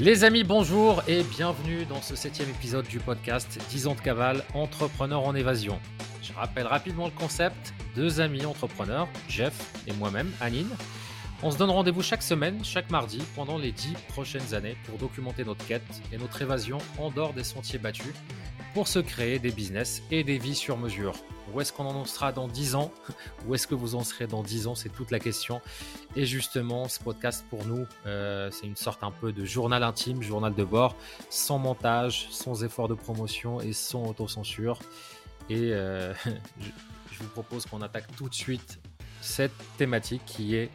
Les amis, bonjour et bienvenue dans ce septième épisode du podcast 10 ans de cavale, entrepreneur en évasion. Je rappelle rapidement le concept, deux amis entrepreneurs, Jeff et moi-même, Anine. On se donne rendez-vous chaque semaine, chaque mardi, pendant les 10 prochaines années pour documenter notre quête et notre évasion en dehors des sentiers battus pour se créer des business et des vies sur mesure. Où est-ce qu'on en sera dans 10 ans Où est-ce que vous en serez dans 10 ans C'est toute la question. Et justement, ce podcast pour nous, euh, c'est une sorte un peu de journal intime, journal de bord, sans montage, sans effort de promotion et sans autocensure. Et euh, je, vous propose qu'on attaque tout de suite cette thématique qui est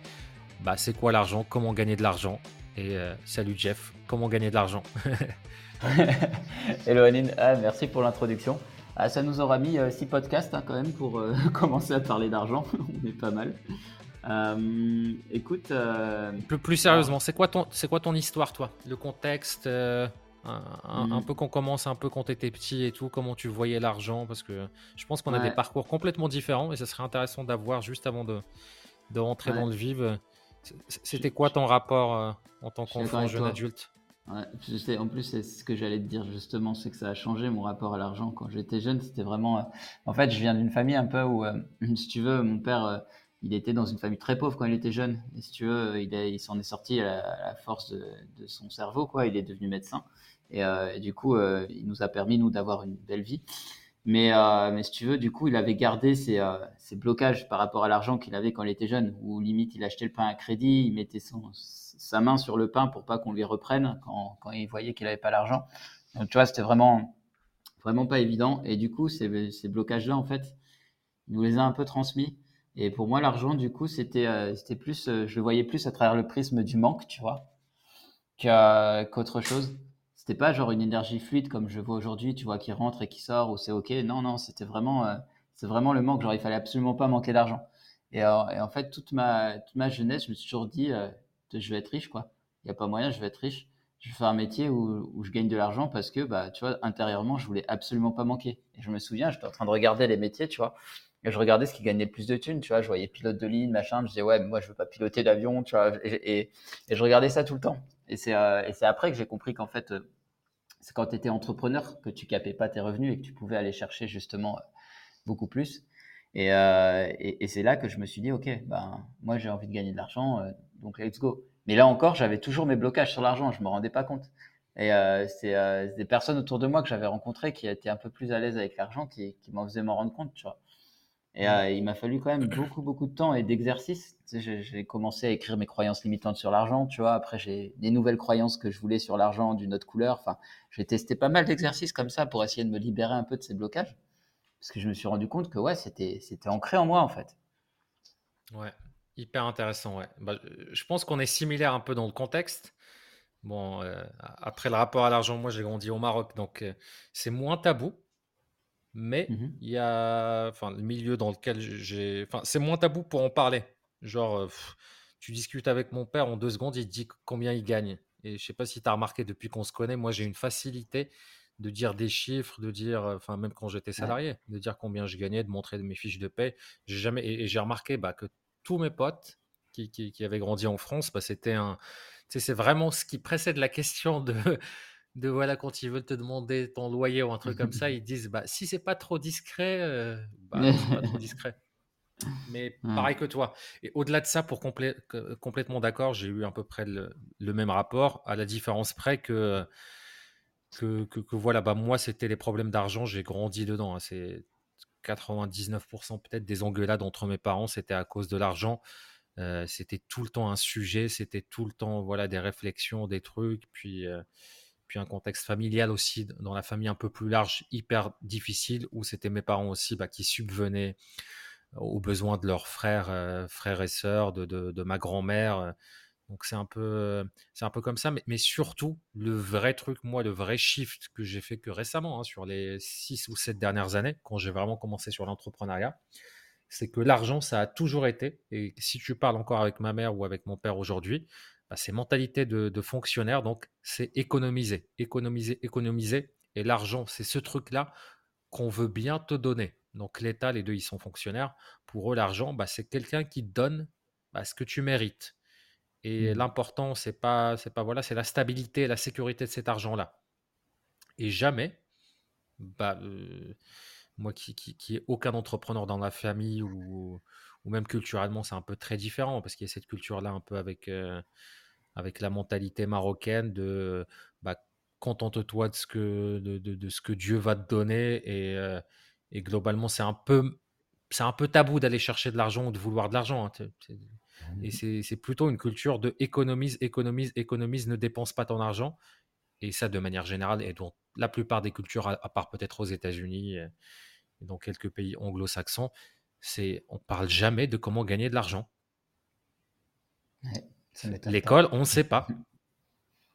bah, c'est quoi l'argent? Comment gagner de l'argent? Et euh, salut Jeff, comment gagner de l'argent? Hello Anine, ah, merci pour l'introduction. Ah, ça nous aura mis 6 euh, podcasts hein, quand même pour euh, commencer à parler d'argent. On est pas mal. Euh, écoute. Plus, plus, sérieusement, c'est quoi, ton, quoi ton histoire, toi? Le contexte un, mm. peu qu'on commence, un peu quand tu étais petit et tout, comment tu voyais l'argent? Parce que je pense qu'on a des parcours complètement différents et ça serait intéressant d'avoir juste avant de, de rentrer dans le vif. C'était quoi ton rapport en tant qu'enfant, jeune adulte? En plus, c'est ce que j'allais te dire justement, c'est que ça a changé mon rapport à l'argent. Quand j'étais jeune, c'était vraiment. Euh, en fait, je viens d'une famille un peu où, euh, si tu veux, mon père, euh, il était dans une famille très pauvre quand il était jeune. Et si tu veux, il, s'en est sorti à la, force de, son cerveau, quoi. Il est devenu médecin. Et, et du coup, il nous a permis, nous, d'avoir une belle vie. Mais, mais si tu veux, du coup, il avait gardé ses, ses blocages par rapport à l'argent qu'il avait quand il était jeune, où limite, il achetait le pain à crédit, il mettait son sa main sur le pain pour pas qu'on lui reprenne quand, quand il voyait qu'il avait pas l'argent. Donc tu vois, c'était vraiment vraiment pas évident. Et du coup, ces, ces blocages-là, en fait, il nous les a un peu transmis. Et pour moi, l'argent, du coup, c'était euh, c'était plus, euh, je le voyais plus à travers le prisme du manque, tu vois, qu'autre chose. C'était pas genre une énergie fluide comme je vois aujourd'hui, tu vois, qui rentre et qui sort ou c'est ok. Non, non, c'était vraiment, euh, c'est vraiment le manque. Genre, il fallait absolument pas manquer d'argent. Et, et, en fait, toute ma, toute ma jeunesse, je me suis toujours dit, je vais être riche, quoi. Il n'y a pas moyen, je vais être riche. Je vais faire un métier où, je gagne de l'argent parce que, bah, tu vois, intérieurement, je voulais absolument pas manquer. Et je me souviens, j'étais en train de regarder les métiers, tu vois. Et je regardais ce qui gagnait le plus de thunes, tu vois. Je voyais pilote de ligne, machin. Je disais, ouais, moi, je veux pas piloter d'avion, tu vois. Et, je regardais ça tout le temps. Et c'est euh, après que j'ai compris qu'en fait, euh, c'est quand tu étais entrepreneur que tu capais pas tes revenus et que tu pouvais aller chercher justement euh, beaucoup plus. Et, et, et c'est là que je me suis dit, OK, ben, moi, j'ai envie de gagner de l'argent, donc let's go. Mais là encore, j'avais toujours mes blocages sur l'argent, je me rendais pas compte. Et euh, c'est euh, des personnes autour de moi que j'avais rencontrées qui étaient un peu plus à l'aise avec l'argent, qui, qui m'en faisaient m'en rendre compte, tu vois. Et euh, il m'a fallu quand même beaucoup, beaucoup de temps et d'exercice. Tu sais, j'ai commencé à écrire mes croyances limitantes sur l'argent, tu vois. Après, j'ai des nouvelles croyances que je voulais sur l'argent d'une autre couleur. Enfin, j'ai testé pas mal d'exercices comme ça pour essayer de me libérer un peu de ces blocages. Parce que je me suis rendu compte que, ouais, c'était ancré en moi, en fait. Ouais, Hyper intéressant, ouais. Bah, je pense qu'on est similaire un peu dans le contexte. Bon, euh, après le rapport à l'argent, moi j'ai grandi au Maroc, donc euh, c'est moins tabou. Mais mmh il y a, enfin, le milieu dans lequel j'ai, enfin, c'est moins tabou pour en parler. Genre, euh, tu discutes avec mon père en deux secondes, il te dit combien il gagne. Et je sais pas si tu as remarqué depuis qu'on se connaît, moi j'ai une facilité de dire des chiffres, de dire, enfin même quand j'étais salarié, de dire combien je gagnais, de montrer mes fiches de paie. J'ai jamais, et, j'ai remarqué bah, que tous mes potes qui, qui, avaient grandi en France, bah, c'était un. C'est vraiment ce qui précède la question de, de voilà, quand ils veulent te demander ton loyer ou un truc comme ça, ils disent bah, si c'est pas trop discret, euh, bah, c'est pas trop discret. Mais pareil que toi. Et au-delà de ça, pour complètement d'accord, j'ai eu à peu près le, même rapport, à la différence près que, que, que, voilà, bah, moi, c'était les problèmes d'argent, j'ai grandi dedans. Hein. c'est 99% peut-être des engueulades entre mes parents, c'était à cause de l'argent. Euh, c'était tout le temps un sujet, c'était tout le temps voilà des réflexions, des trucs, puis euh, puis un contexte familial aussi dans la famille un peu plus large, hyper difficile où c'était mes parents aussi bah, qui subvenaient aux besoins de leurs frères, euh, frères et sœurs, de, de ma grand-mère. Donc c'est un peu, comme ça, mais, surtout le vrai truc, moi, le vrai shift que j'ai fait que récemment, hein, sur les six ou sept dernières années, quand j'ai vraiment commencé sur l'entrepreneuriat, c'est que l'argent, ça a toujours été, et si tu parles encore avec ma mère ou avec mon père aujourd'hui, bah, c'est mentalité de, de, fonctionnaire, donc c'est économiser, économiser, économiser, et l'argent, c'est ce truc-là qu'on veut bien te donner. Donc l'État, les deux, ils sont fonctionnaires. Pour eux, l'argent, bah, c'est quelqu'un qui donne bah, ce que tu mérites. Et mmh. l'important, c'est pas, c'est pas voilà, c'est la stabilité, la sécurité de cet argent-là. Et jamais, bah, euh, moi qui, qui, ai aucun entrepreneur dans la famille ou, ou même culturellement, c'est un peu très différent parce qu'il y a cette culture-là un peu avec, euh, avec la mentalité marocaine de bah, contente-toi de ce que de, de, ce que Dieu va te donner et, euh, et globalement c'est un peu c'est un peu tabou d'aller chercher de l'argent ou de vouloir de l'argent. Hein, et mmh. c'est plutôt une culture de économise, économise, économise, ne dépense pas ton argent. Et ça, de manière générale, et donc la plupart des cultures, à, part peut-être aux États-Unis et dans quelques pays anglo-saxons, c'est on parle jamais de comment gagner de l'argent. L'école, on ne sait pas.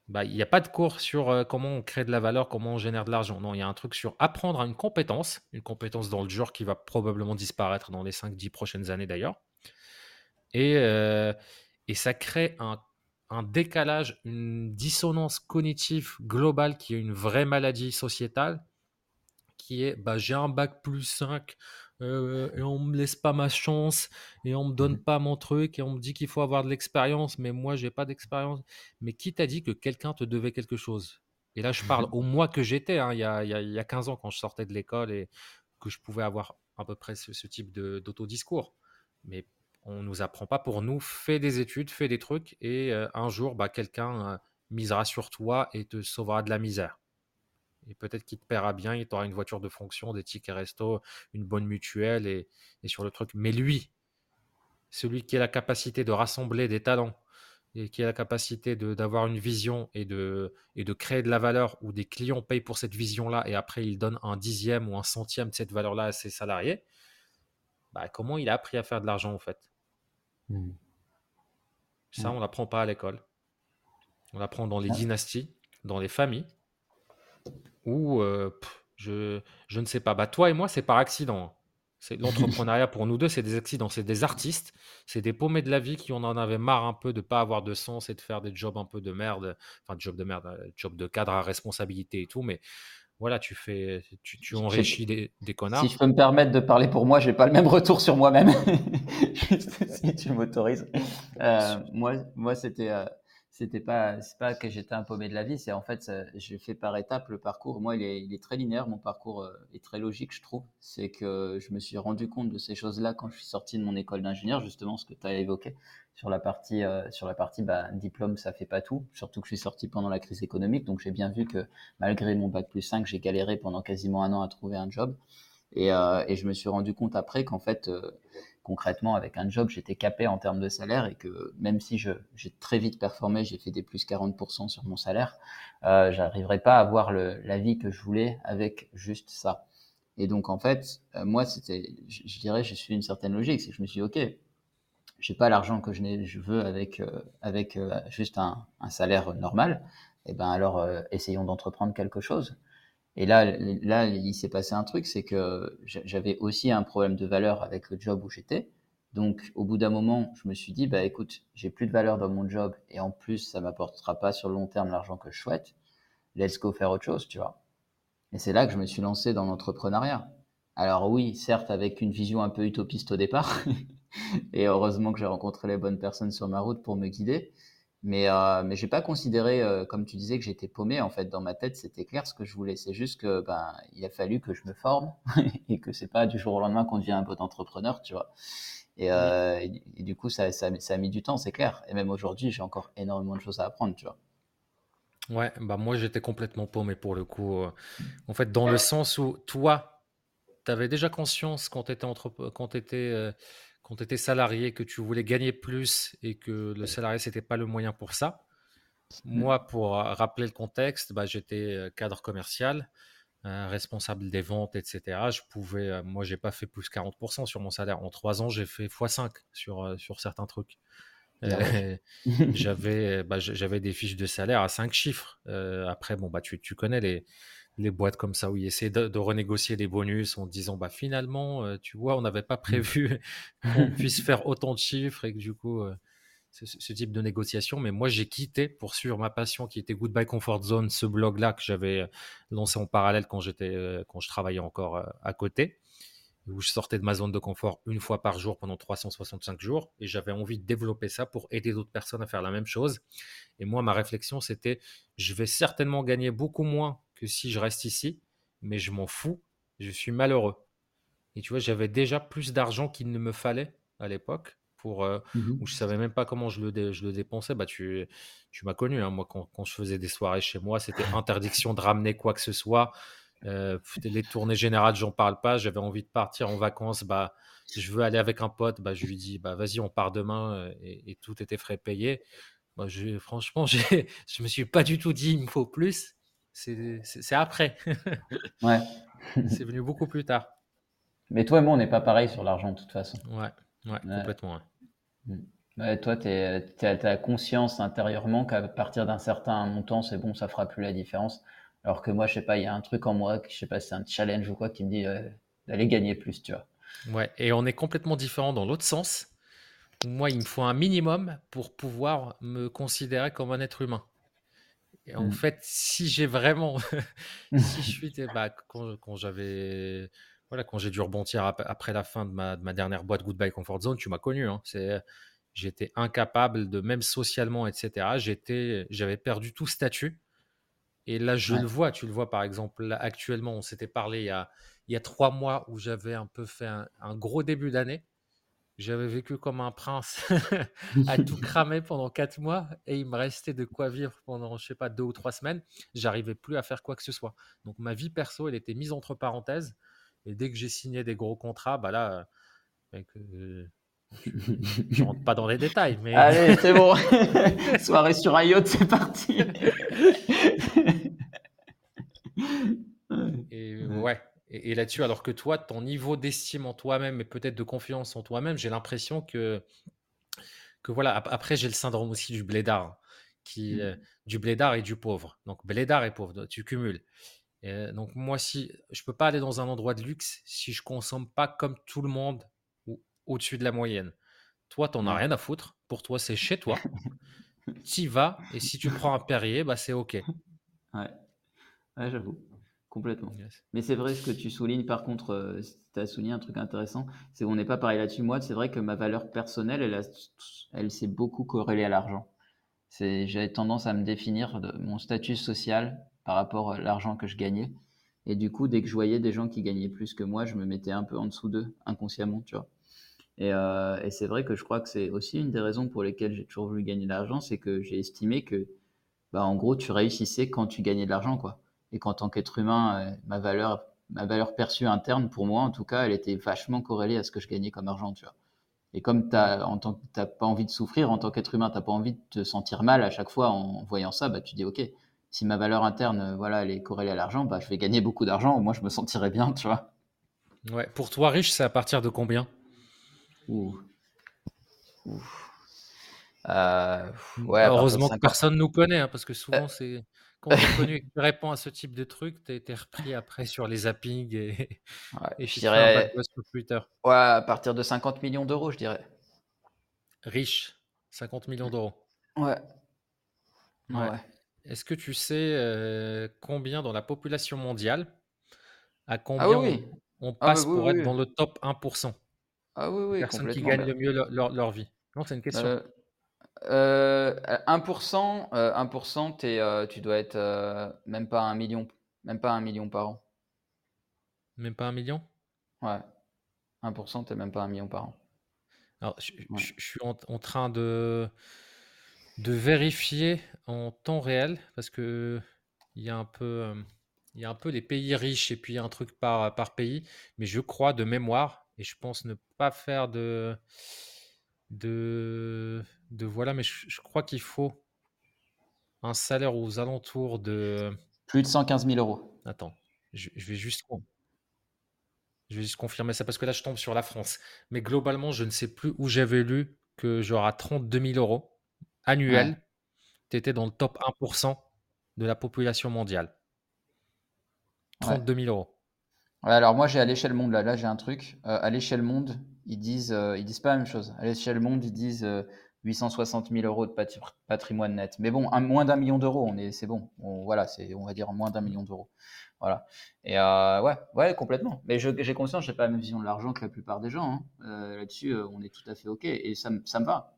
Bah, il n'y a pas de cours sur euh, comment on crée de la valeur, comment on génère de l'argent. Non, il y a un truc sur apprendre à une compétence, une compétence dans le genre qui va probablement disparaître dans les 5-10 prochaines années d'ailleurs. Et, euh, et ça crée un, un, décalage, une dissonance cognitive globale qui est une vraie maladie sociétale, qui est bah, j'ai un bac plus 5, euh, et on me laisse pas ma chance et on me donne mmh pas mon truc et on me dit qu'il faut avoir de l'expérience, mais moi j'ai pas d'expérience. Mais qui t'a dit que quelqu'un te devait quelque chose? Et là, je parle au mois que j'étais, hein, il, y a, il, y a, 15 ans quand je sortais de l'école et que je pouvais avoir à peu près ce, type d'autodiscours. Mais on nous apprend pas pour nous, fais des études, fais des trucs et euh, un jour, bah, quelqu'un euh, misera sur toi et te sauvera de la misère. Et peut-être qu'il te paiera bien, il t'aura une voiture de fonction, des tickets resto, une bonne mutuelle et, sur le truc. Mais lui, celui qui a la capacité de rassembler des talents et qui a la capacité d'avoir une vision et de, et de créer de la valeur où des clients payent pour cette vision-là et après il donne un dixième ou un centième de cette valeur-là à ses salariés, bah, comment il a appris à faire de l'argent en fait? Mmh. Ça, on l'apprend pas à l'école. On l'apprend dans les ah. dynasties, dans les familles ou euh, je, je ne sais pas. Bah, toi et moi, c'est par accident. C'est l'entrepreneuriat pour nous deux, c'est des accidents, c'est des artistes, c'est des paumés de la vie qui en avait marre un peu de pas avoir de sens et de faire des jobs un peu de merde, enfin job de merde, euh, job de cadre à responsabilité et tout, mais voilà, tu fais, tu, tu enrichis des, des, connards. Si je peux me permettre de parler pour moi, j'ai pas le même retour sur moi-même, si tu m'autorises. Euh, moi, moi c'était c'était pas c'est pas que j'étais un paumé de la vie c'est en fait j'ai fait par étapes le parcours. Moi il est, il est très linéaire mon parcours euh, est très logique je trouve. C'est que je me suis rendu compte de ces choses là quand je suis sorti de mon école d'ingénieur justement ce que tu as évoqué sur la partie euh, sur la partie bah, diplôme ça fait pas tout. Surtout que je suis sorti pendant la crise économique donc j'ai bien vu que malgré mon bac plus 5 j'ai galéré pendant quasiment un an à trouver un job. Et, euh, et je me suis rendu compte après qu'en fait concrètement, avec un job, j'étais capé en termes de salaire et que même si j'ai très vite performé, j'ai fait des plus 40% sur mon salaire, euh, j'arriverais pas à avoir le, la vie que je voulais avec juste ça. Et donc, en fait, euh, moi, c'était, je, dirais, je suis une certaine logique, c'est que je me suis dit, OK, j'ai pas l'argent que je, veux avec, euh, avec euh, juste un, salaire normal. Et eh ben alors, essayons d'entreprendre quelque chose. Et là, là, il s'est passé un truc, c'est que j'avais aussi un problème de valeur avec le job où j'étais. Donc, au bout d'un moment, je me suis dit, bah écoute, j'ai plus de valeur dans mon job et en plus, ça m'apportera pas sur le long terme l'argent que je souhaite. Let's go faire autre chose, tu vois. Et c'est là que je me suis lancé dans l'entrepreneuriat. Alors oui, certes, avec une vision un peu utopiste au départ. et heureusement que j'ai rencontré les bonnes personnes sur ma route pour me guider. Mais, euh, mais j'ai pas considéré, euh, comme tu disais, que j'étais paumé. En fait, dans ma tête, c'était clair ce que je voulais. C'est juste que ben, il a fallu que je me forme et que c'est pas du jour au lendemain qu'on devient un bon entrepreneur, tu vois. Et, euh, et, du coup, ça, ça, ça, a mis du temps, c'est clair. Et même aujourd'hui, j'ai encore énormément de choses à apprendre, tu vois. Ouais, bah moi j'étais complètement paumé pour le coup. En fait, dans le sens où toi, tu avais déjà conscience quand tu étais, entre... quand étais quand tu étais salarié, que tu voulais gagner plus et que le salarié, c'était pas le moyen pour ça. Mmh. Moi, pour rappeler le contexte, bah, j'étais euh, cadre commercial, euh, responsable des ventes, etc. Je pouvais, euh, moi, j'ai pas fait plus 40% sur mon salaire. En trois ans, j'ai fait x5 sur, sur certains trucs. Ah j'avais, bah, j'avais des fiches de salaire à 5 chiffres. après, bon, bah, tu, tu connais les, les boîtes comme ça où ils essaient de, renégocier les bonus en disant bah finalement euh, tu vois on n'avait pas mmh. prévu qu'on puisse faire autant de chiffres et que du coup euh, ce, type de négociation mais moi j'ai quitté pour suivre ma passion qui était Goodbye Comfort Zone ce blog là que j'avais lancé en parallèle quand j'étais euh, quand je travaillais encore à côté où je sortais de ma zone de confort une fois par jour pendant 365 jours et j'avais envie de développer ça pour aider d'autres personnes à faire la même chose. Et moi, ma réflexion, c'était je vais certainement gagner beaucoup moins que si je reste ici, mais je m'en fous, je suis malheureux. Et tu vois, j'avais déjà plus d'argent qu'il ne me fallait à l'époque pour euh, Mmh où je savais même pas comment je le, je le dépensais. Bah, tu, tu m'as connu, hein. moi, quand, quand, je faisais des soirées chez moi, c'était interdiction de ramener quoi que ce soit. Euh, les tournées générales, j'en parle pas. J'avais envie de partir en vacances. Bah, je veux aller avec un pote. Bah, je lui dis, bah, vas-y, on part demain. Euh, et, tout était frais payé. Bah, je, franchement, je me suis pas du tout dit, il me faut plus. C'est après. ouais. C'est venu beaucoup plus tard. Mais toi et moi, on n'est pas pareil sur l'argent, de toute façon. Ouais, ouais, complètement. Mm. toi, tu as conscience intérieurement qu'à partir d'un certain montant, c'est bon, ça fera plus la différence. Alors que moi, je sais pas, il y a un truc en moi, je sais pas, c'est un challenge ou quoi, qui me dit euh, d'aller gagner plus, tu vois. Ouais, et on est complètement différent dans l'autre sens. Moi, il me faut un minimum pour pouvoir me considérer comme un être humain. Et en mm. fait, si j'ai vraiment, si je suis, bah, quand, quand j'avais, voilà, quand j'ai dû rebondir après la fin de ma, de ma, dernière boîte Goodbye Comfort Zone, tu m'as connu. Hein, c'est, j'étais incapable de même socialement, etc. J'étais, j'avais perdu tout statut. Et là, je le vois. Tu le vois, par exemple, là, actuellement, on s'était parlé il y, a, il y a trois mois où j'avais un peu fait un, gros début d'année. J'avais vécu comme un prince à tout cramer pendant quatre mois et il me restait de quoi vivre pendant, je sais pas, deux ou trois semaines. J'arrivais plus à faire quoi que ce soit. Donc ma vie perso, elle était mise entre parenthèses. Et dès que j'ai signé des gros contrats, bah là, euh, je, rentre pas dans les détails. Mais... Allez, c'est bon. Soirée sur un yacht, c'est parti. et ouais. Et, là-dessus, alors que toi, ton niveau d'estime en toi-même et peut-être de confiance en toi-même, j'ai l'impression que, que voilà. Après, j'ai le syndrome aussi du blédard, qui, mm. euh, du blédard et du pauvre. Donc, blédard et pauvre, tu cumules. donc, moi, si je peux pas aller dans un endroit de luxe si je consomme pas comme tout le monde ou au-dessus de la moyenne. Toi, tu n'en as rien à foutre. Pour toi, c'est chez toi. tu y vas et si tu prends un Perrier, bah, c'est OK. Ouais, ouais j'avoue. Complètement. Mais c'est vrai ce que tu soulignes, par contre, euh, tu as souligné un truc intéressant, c'est qu'on n'est pas pareil là-dessus. Moi, c'est vrai que ma valeur personnelle, elle, elle s'est beaucoup corrélée à l'argent. J'avais tendance à me définir de mon statut social par rapport à l'argent que je gagnais. Et du coup, dès que je voyais des gens qui gagnaient plus que moi, je me mettais un peu en dessous d'eux, inconsciemment, tu vois. Et, euh, et c'est vrai que je crois que c'est aussi une des raisons pour lesquelles j'ai toujours voulu gagner de l'argent, c'est que j'ai estimé que, bah, en gros, tu réussissais quand tu gagnais de l'argent, quoi et qu'en tant qu'être humain, euh, ma valeur, ma valeur perçue interne, pour moi en tout cas, elle était vachement corrélée à ce que je gagnais comme argent, tu vois. Et comme tu n'as pas envie de souffrir en tant qu'être humain, tu n'as pas envie de te sentir mal à chaque fois en voyant ça, bah, tu dis, OK, si ma valeur interne, euh, voilà, elle est corrélée à l'argent, bah, je vais gagner beaucoup d'argent, au moins je me sentirai bien, tu vois. Ouais, pour toi, riche, c'est à partir de combien? Ouh. Euh, ouais, Heureusement que personne nous connaît, hein, parce que souvent, c'est quand tu connu que tu réponds à ce type de truc, tu as été repris après sur les zappings et, et je dirais sur Twitter. Ouais, à partir de 50 millions d'euros, je dirais. Riche, 50 millions d'euros. Ouais. ouais. Est-ce que tu sais euh, combien dans la population mondiale, à ah combien on, ah passe pour être dans le top 1% Ah oui, oui. Personnes qui gagnent le mieux leur, leur, vie. Non, c'est une question. Euh, 1%, euh, 1% euh, euh, tu dois être même pas un million, même pas un million par an. Même pas un million? Ouais. 1%, t'es même pas un million par an. Alors, je, suis en, train de, de vérifier en temps réel parce que il y a un peu, il y a un peu les pays riches et puis il y a un truc par, par pays, mais je crois de mémoire et je pense ne pas faire de de, de voilà, mais je, crois qu'il faut un salaire aux alentours de. Plus de 115 000 euros. Attends, je, vais juste. Je vais juste confirmer ça parce que là, je tombe sur la France. Mais globalement, je ne sais plus où j'avais lu que genre à 32 000 euros annuels, tu étais dans le top 1% de la population mondiale. 32 000 euros. alors moi, j'ai à l'échelle monde, là, là j'ai un truc. Euh, à l'échelle monde, ils disent, euh, ils disent pas la même chose. À l'échelle monde, ils disent 860 000 euros de patrimoine net. Mais bon, moins d'un million d'euros, on est, c'est bon. voilà, c'est, on va dire moins d'un million d'euros. Voilà. Et euh, ouais, ouais, complètement. Mais j'ai conscience, j'ai pas la même vision de l'argent que la plupart des gens. Hein. Euh, là-dessus, euh, on est tout à fait ok. Et ça, ça me va.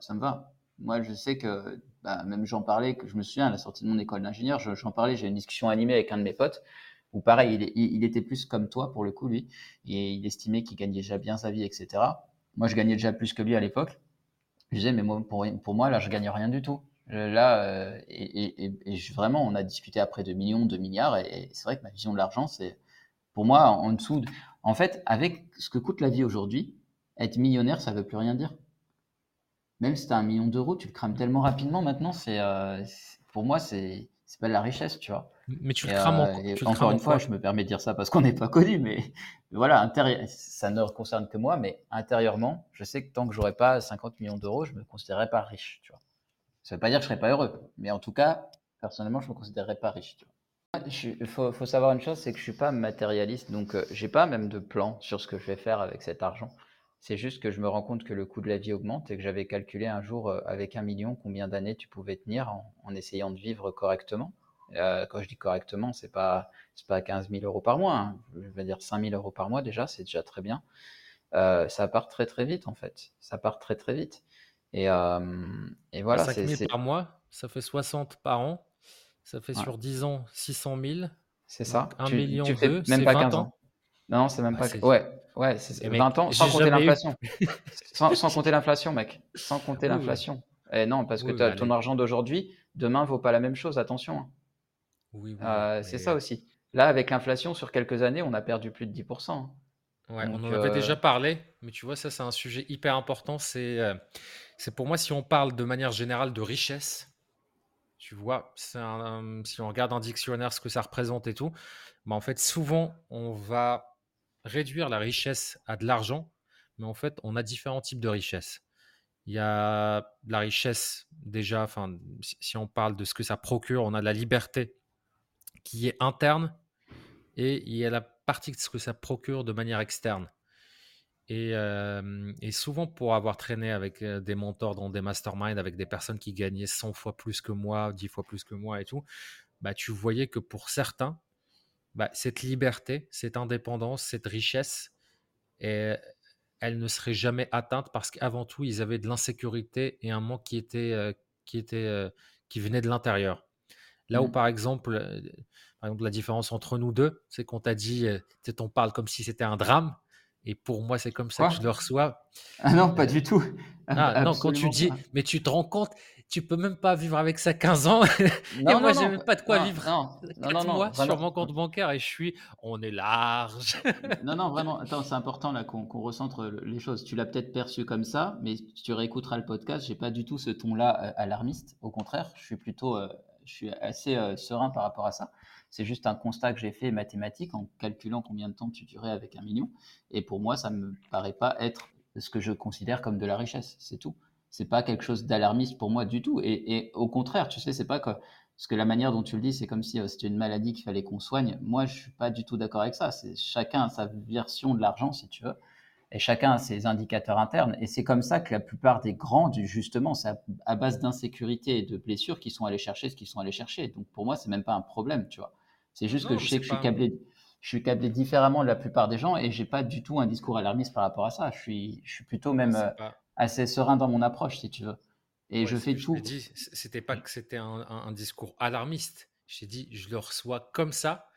Ça me va. Moi, je sais que bah, même j'en parlais, que je me souviens à la sortie de mon école d'ingénieur, j'en parlais, j'ai une discussion animée avec un de mes potes où pareil, il, il, était plus comme toi pour le coup, lui, et il estimait qu'il gagnait déjà bien sa vie, etc. Moi, je gagnais déjà plus que lui à l'époque. Je disais, mais moi, pour, moi, là, je gagne rien du tout. Euh, là, euh, et, et, et, vraiment, on a discuté après de millions, de milliards, et, c'est vrai que ma vision de l'argent, c'est pour moi en dessous. De... En fait, avec ce que coûte la vie aujourd'hui, être millionnaire, ça veut plus rien dire. Même si tu as un million d'euros, tu le crames tellement rapidement maintenant, c'est euh, pour moi, c'est c'est pas de la richesse, tu vois. Mais tu le crames euh, Encore une fois, je me permets de dire ça parce qu'on n'est pas connu, mais voilà, ça ne concerne que moi, mais intérieurement, je sais que tant que j'aurais pas 50 millions d'euros, je me considérerais pas riche, tu vois. Ça veut pas dire que je serais pas heureux, mais en tout cas, personnellement, je me considérerais pas riche, tu vois. Il faut, faut, savoir une chose, c'est que je suis pas matérialiste, donc euh, j'ai pas même de plan sur ce que je vais faire avec cet argent. C'est juste que je me rends compte que le coût de la vie augmente et que j'avais calculé un jour euh, avec un million combien d'années tu pouvais tenir en, essayant de vivre correctement. Euh, quand je dis correctement, c'est pas c'est pas 15 000 euros par mois. Hein. Je veux dire 5 000 euros par mois déjà, c'est déjà très bien. Euh, ça part très très vite en fait. Ça part très très vite. Et, et voilà. 5 000 par mois, ça fait 60 par an. Ça fait sur 10 ans 600 000. C'est ça. 1 million tu même pas 15 ans. Non, c'est même pas. Ouais, ouais, c'est 20 ans sans compter l'inflation. sans, compter l'inflation, mec. Sans compter l'inflation. Et non, parce que ton argent d'aujourd'hui, demain, vaut pas la même chose. Attention. Hein. Oui, euh, c'est ça aussi. Là, avec l'inflation, sur quelques années, on a perdu plus de 10%. Hein. Ouais, on en avait euh, déjà parlé, mais tu vois, ça, c'est un sujet hyper important. C'est euh, c'est pour moi, si on parle de manière générale de richesse, tu vois, si on regarde un dictionnaire, ce que ça représente et tout, bah, en fait, souvent, on va réduire la richesse à de l'argent, mais en fait, on a différents types de richesses. Il y a la richesse déjà, enfin, si on parle de ce que ça procure, on a la liberté qui est interne et il y a la partie de ce que ça procure de manière externe. Et, euh, souvent, pour avoir traîné avec euh, des mentors dans des masterminds, avec des personnes qui gagnaient 100 fois plus que moi, 10 fois plus que moi et tout, bah, tu voyais que pour certains, bah, cette liberté, cette indépendance, cette richesse, et elle ne serait jamais atteinte parce qu'avant tout, ils avaient de l'insécurité et un manque qui était, euh, qui était, euh, qui venait de l'intérieur. Là où, mmh. par exemple, euh, par exemple, la différence entre nous deux, c'est qu'on t'a dit, on parle comme si c'était un drame. Et pour moi, c'est comme ça que je le reçois. Ah non, pas du tout. Ah, non, quand tu dis, mais tu te rends compte, tu peux même pas vivre avec ça 15 ans. Non, et moi, j'ai même pas de quoi vivre non, 4 mois sur mon compte bancaire et je suis, on est large. non, non, vraiment. Attends, c'est important là qu'on recentre les choses. Tu l'as peut-être perçu comme ça, mais tu réécouteras le podcast. J'ai pas du tout ce ton-là euh, alarmiste. Au contraire, je suis plutôt, euh, je suis assez euh, serein par rapport à ça. C'est juste un constat que j'ai fait mathématique en calculant combien de temps tu durais avec un million. Et pour moi, ça me paraît pas être ce que je considère comme de la richesse. C'est tout c'est pas quelque chose d'alarmiste pour moi du tout. Et, au contraire, tu sais, c'est pas que parce que la manière dont tu le dis, c'est comme si euh, c'était une maladie qu'il fallait qu'on soigne. Moi, je suis pas du tout d'accord avec ça. C'est chacun a sa version de l'argent, si tu veux, et chacun a ses indicateurs internes. Et c'est comme ça que la plupart des grands, justement, c'est à, base d'insécurité et de blessures qu'ils sont allés chercher ce qu'ils sont allés chercher. Donc pour moi, c'est même pas un problème, tu vois. C'est juste que je sais que je suis câblé. Je suis câblé différemment de la plupart des gens et j'ai pas du tout un discours alarmiste par rapport à ça. Je suis, je suis plutôt même assez serein dans mon approche, si tu veux. Et je fais tout. Je c'était pas que c'était un, discours alarmiste. J'ai dit, je le reçois comme ça,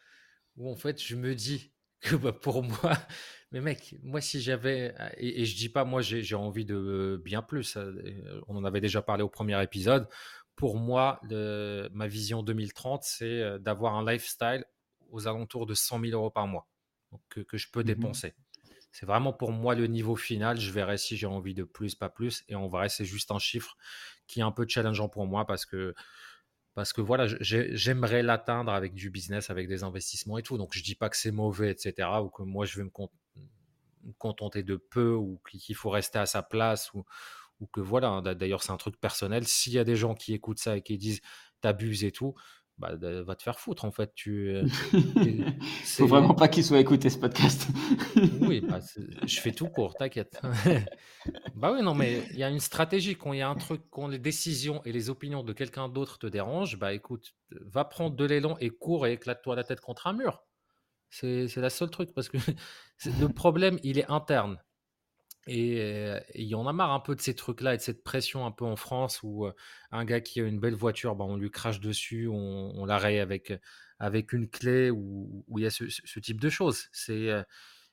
où en fait, je me dis que bah, pour moi, mais mec, moi, si j'avais, et, et, je dis pas, moi, j'ai envie de bien plus. Euh, on en avait déjà parlé au premier épisode. Pour moi, le, ma vision 2030, c'est euh, d'avoir un lifestyle aux alentours de 100 000 euros par mois que, que je peux mmh dépenser. C'est vraiment pour moi le niveau final. Je verrai si j'ai envie de plus, pas plus. Et en vrai, c'est juste un chiffre qui est un peu challengeant pour moi parce que, voilà, j'aimerais l'atteindre avec du business, avec des investissements et tout. Donc, je dis pas que c'est mauvais, etc. Ou que moi, je vais me, contenter de peu ou qu'il faut rester à sa place ou, que voilà. D'ailleurs, c'est un truc personnel. S'il y a des gens qui écoutent ça et qui disent t'abuses et tout, bah, va te faire foutre en fait. Tu, Faut vraiment pas qu'il soit écouté ce podcast. oui, bah, je fais tout pour, t'inquiète. bah oui, non, mais il y a une stratégie. Quand il y a un truc, quand les décisions et les opinions de quelqu'un d'autre te dérangent, bah écoute, va prendre de l'élan et cours et éclate-toi la tête contre un mur. C'est la seule truc parce que le problème, il est interne. Et il y en a marre un peu de ces trucs-là et de cette pression un peu en France où un gars qui a une belle voiture, bah, on lui crache dessus, on, on la raye avec, avec une clé où, il y a ce, type de choses.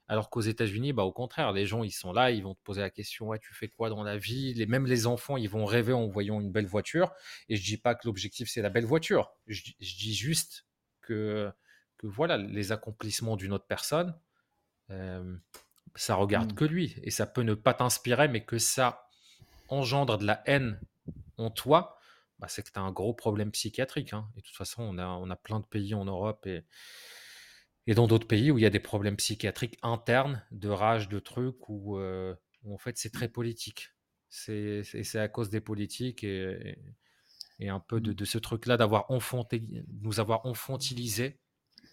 Alors qu'aux États-Unis, bah, au contraire, les gens ils sont là, ils vont te poser la question ouais, tu fais quoi dans la vie? Même les enfants, ils vont rêver en voyant une belle voiture. Et je dis pas que l'objectif c'est la belle voiture. Je, je, dis juste que, que voilà les accomplissements d'une autre personne ça regarde mmh. que lui. Et ça peut ne pas t'inspirer, mais que ça engendre de la haine en toi, bah, c'est que tu as un gros problème psychiatrique. Hein. Et de toute façon, on a, on a plein de pays en Europe et, et dans d'autres pays où il y a des problèmes psychiatriques internes, de rage, de trucs, où, euh, en fait c'est très politique. C'est à cause des politiques et, et un peu de, mmh. de ce truc-là d'avoir enfanté, nous avoir enfantilisé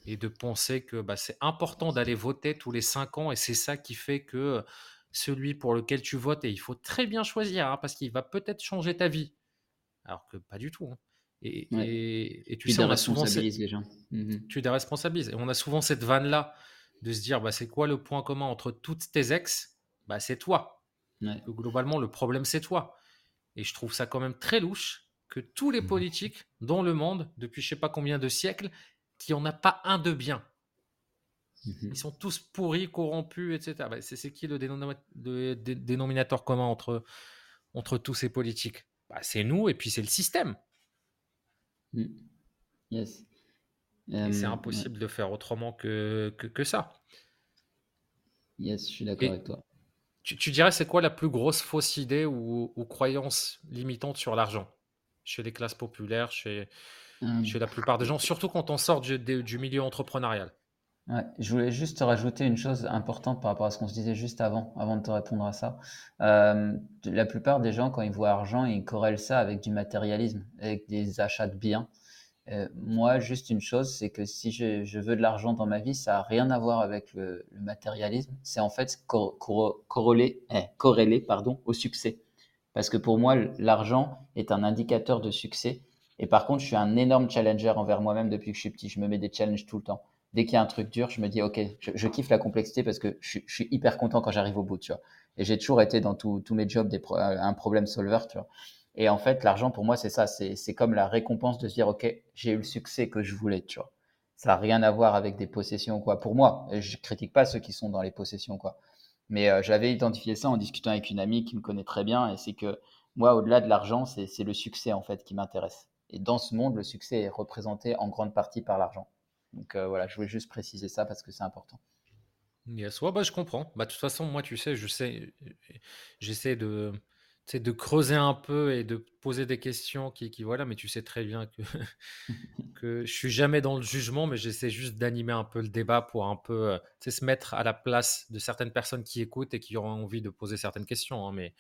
et de penser que bah, c'est important d'aller voter tous les cinq ans et c'est ça qui fait que celui pour lequel tu votes, et il faut très bien choisir hein, parce qu'il va peut-être changer ta vie. Alors que pas du tout. Hein. Et, et, tu, sais, on a souvent les gens. Mmh tu déresponsabilises. Et on a souvent cette vanne-là de se dire bah, c'est quoi le point commun entre toutes tes ex? Bah, C'est toi. Globalement, le problème, c'est toi. Et je trouve ça quand même très louche que tous les mmh politiques dans le monde, depuis je sais pas combien de siècles, qui en a pas un de bien. Mhm. Ils sont tous pourris, corrompus, etc. Bah, c'est qui le, dénominateur commun entre, entre tous ces politiques? Bah, C'est nous et puis c'est le système. Mm. Yes. c'est euh, impossible de faire autrement que, que, ça. Yes, je suis d'accord avec toi. Tu, tu dirais c'est quoi la plus grosse fausse idée ou, ou croyance limitante sur l'argent? Chez les classes populaires, chez, Mmh. chez la plupart des gens, surtout quand on sort du, du milieu entrepreneurial. Ouais, je voulais juste rajouter une chose importante par rapport à ce qu'on se disait juste avant, avant de te répondre à ça. Euh, la plupart des gens, quand ils voient argent, ils corrèlent ça avec du matérialisme, avec des achats de biens. Euh, moi, juste une chose, c'est que si je, je veux de l'argent dans ma vie, ça n'a rien à voir avec le, le matérialisme. C'est en fait corrélé, eh, corrélé pardon, au succès. Parce que pour moi, l'argent est un indicateur de succès et par contre, je suis un énorme challenger envers moi-même depuis que je suis petit. Je me mets des challenges tout le temps. Dès qu'il y a un truc dur, je me dis, OK, je, kiffe la complexité parce que je, suis hyper content quand j'arrive au bout, tu vois. Et j'ai toujours été dans tous mes jobs des un problème solver, tu vois. Et en fait, l'argent, pour moi, c'est ça. C'est comme la récompense de se dire, OK, j'ai eu le succès que je voulais, tu vois. Ça n'a rien à voir avec des possessions quoi. Pour moi, je critique pas ceux qui sont dans les possessions, quoi. Mais euh, j'avais identifié ça en discutant avec une amie qui me connaît très bien. Et c'est que moi, au-delà de l'argent, c'est le succès, en fait, qui m'intéresse. Et dans ce monde, le succès est représenté en grande partie par l'argent. Donc euh, voilà, je voulais juste préciser ça parce que c'est important. Yes, ouais, bah, je comprends. Bah, de toute façon, moi, tu sais, je sais, j'essaie de, de creuser un peu et de poser des questions qui, qui voilà, mais tu sais très bien que, que je suis jamais dans le jugement, mais j'essaie juste d'animer un peu le débat pour un peu euh, se mettre à la place de certaines personnes qui écoutent et qui auront envie de poser certaines questions. Hein, mais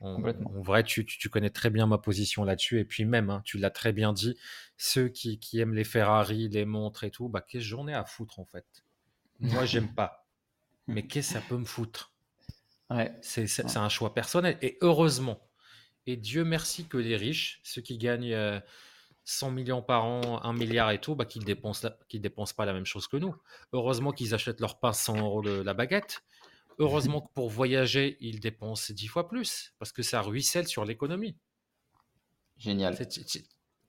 en, vrai, tu, connais très bien ma position là-dessus. Et puis même, hein, tu l'as très bien dit, ceux qui, aiment les Ferrari, les montres et tout, bah, qu'est-ce que j'en ai à foutre en fait? Moi, j'aime pas. Mais qu'est-ce que ça peut me foutre? Ouais. C'est un choix personnel. Et heureusement, et Dieu merci que les riches, ceux qui gagnent 100 euh, millions par an, 1 milliard et tout, bah, qu'ils ne dépensent, dépensent pas la même chose que nous. Heureusement qu'ils achètent leur pain 100 euros de la baguette. Heureusement que pour voyager, ils dépensent dix fois plus, parce que ça ruisselle sur l'économie. Génial.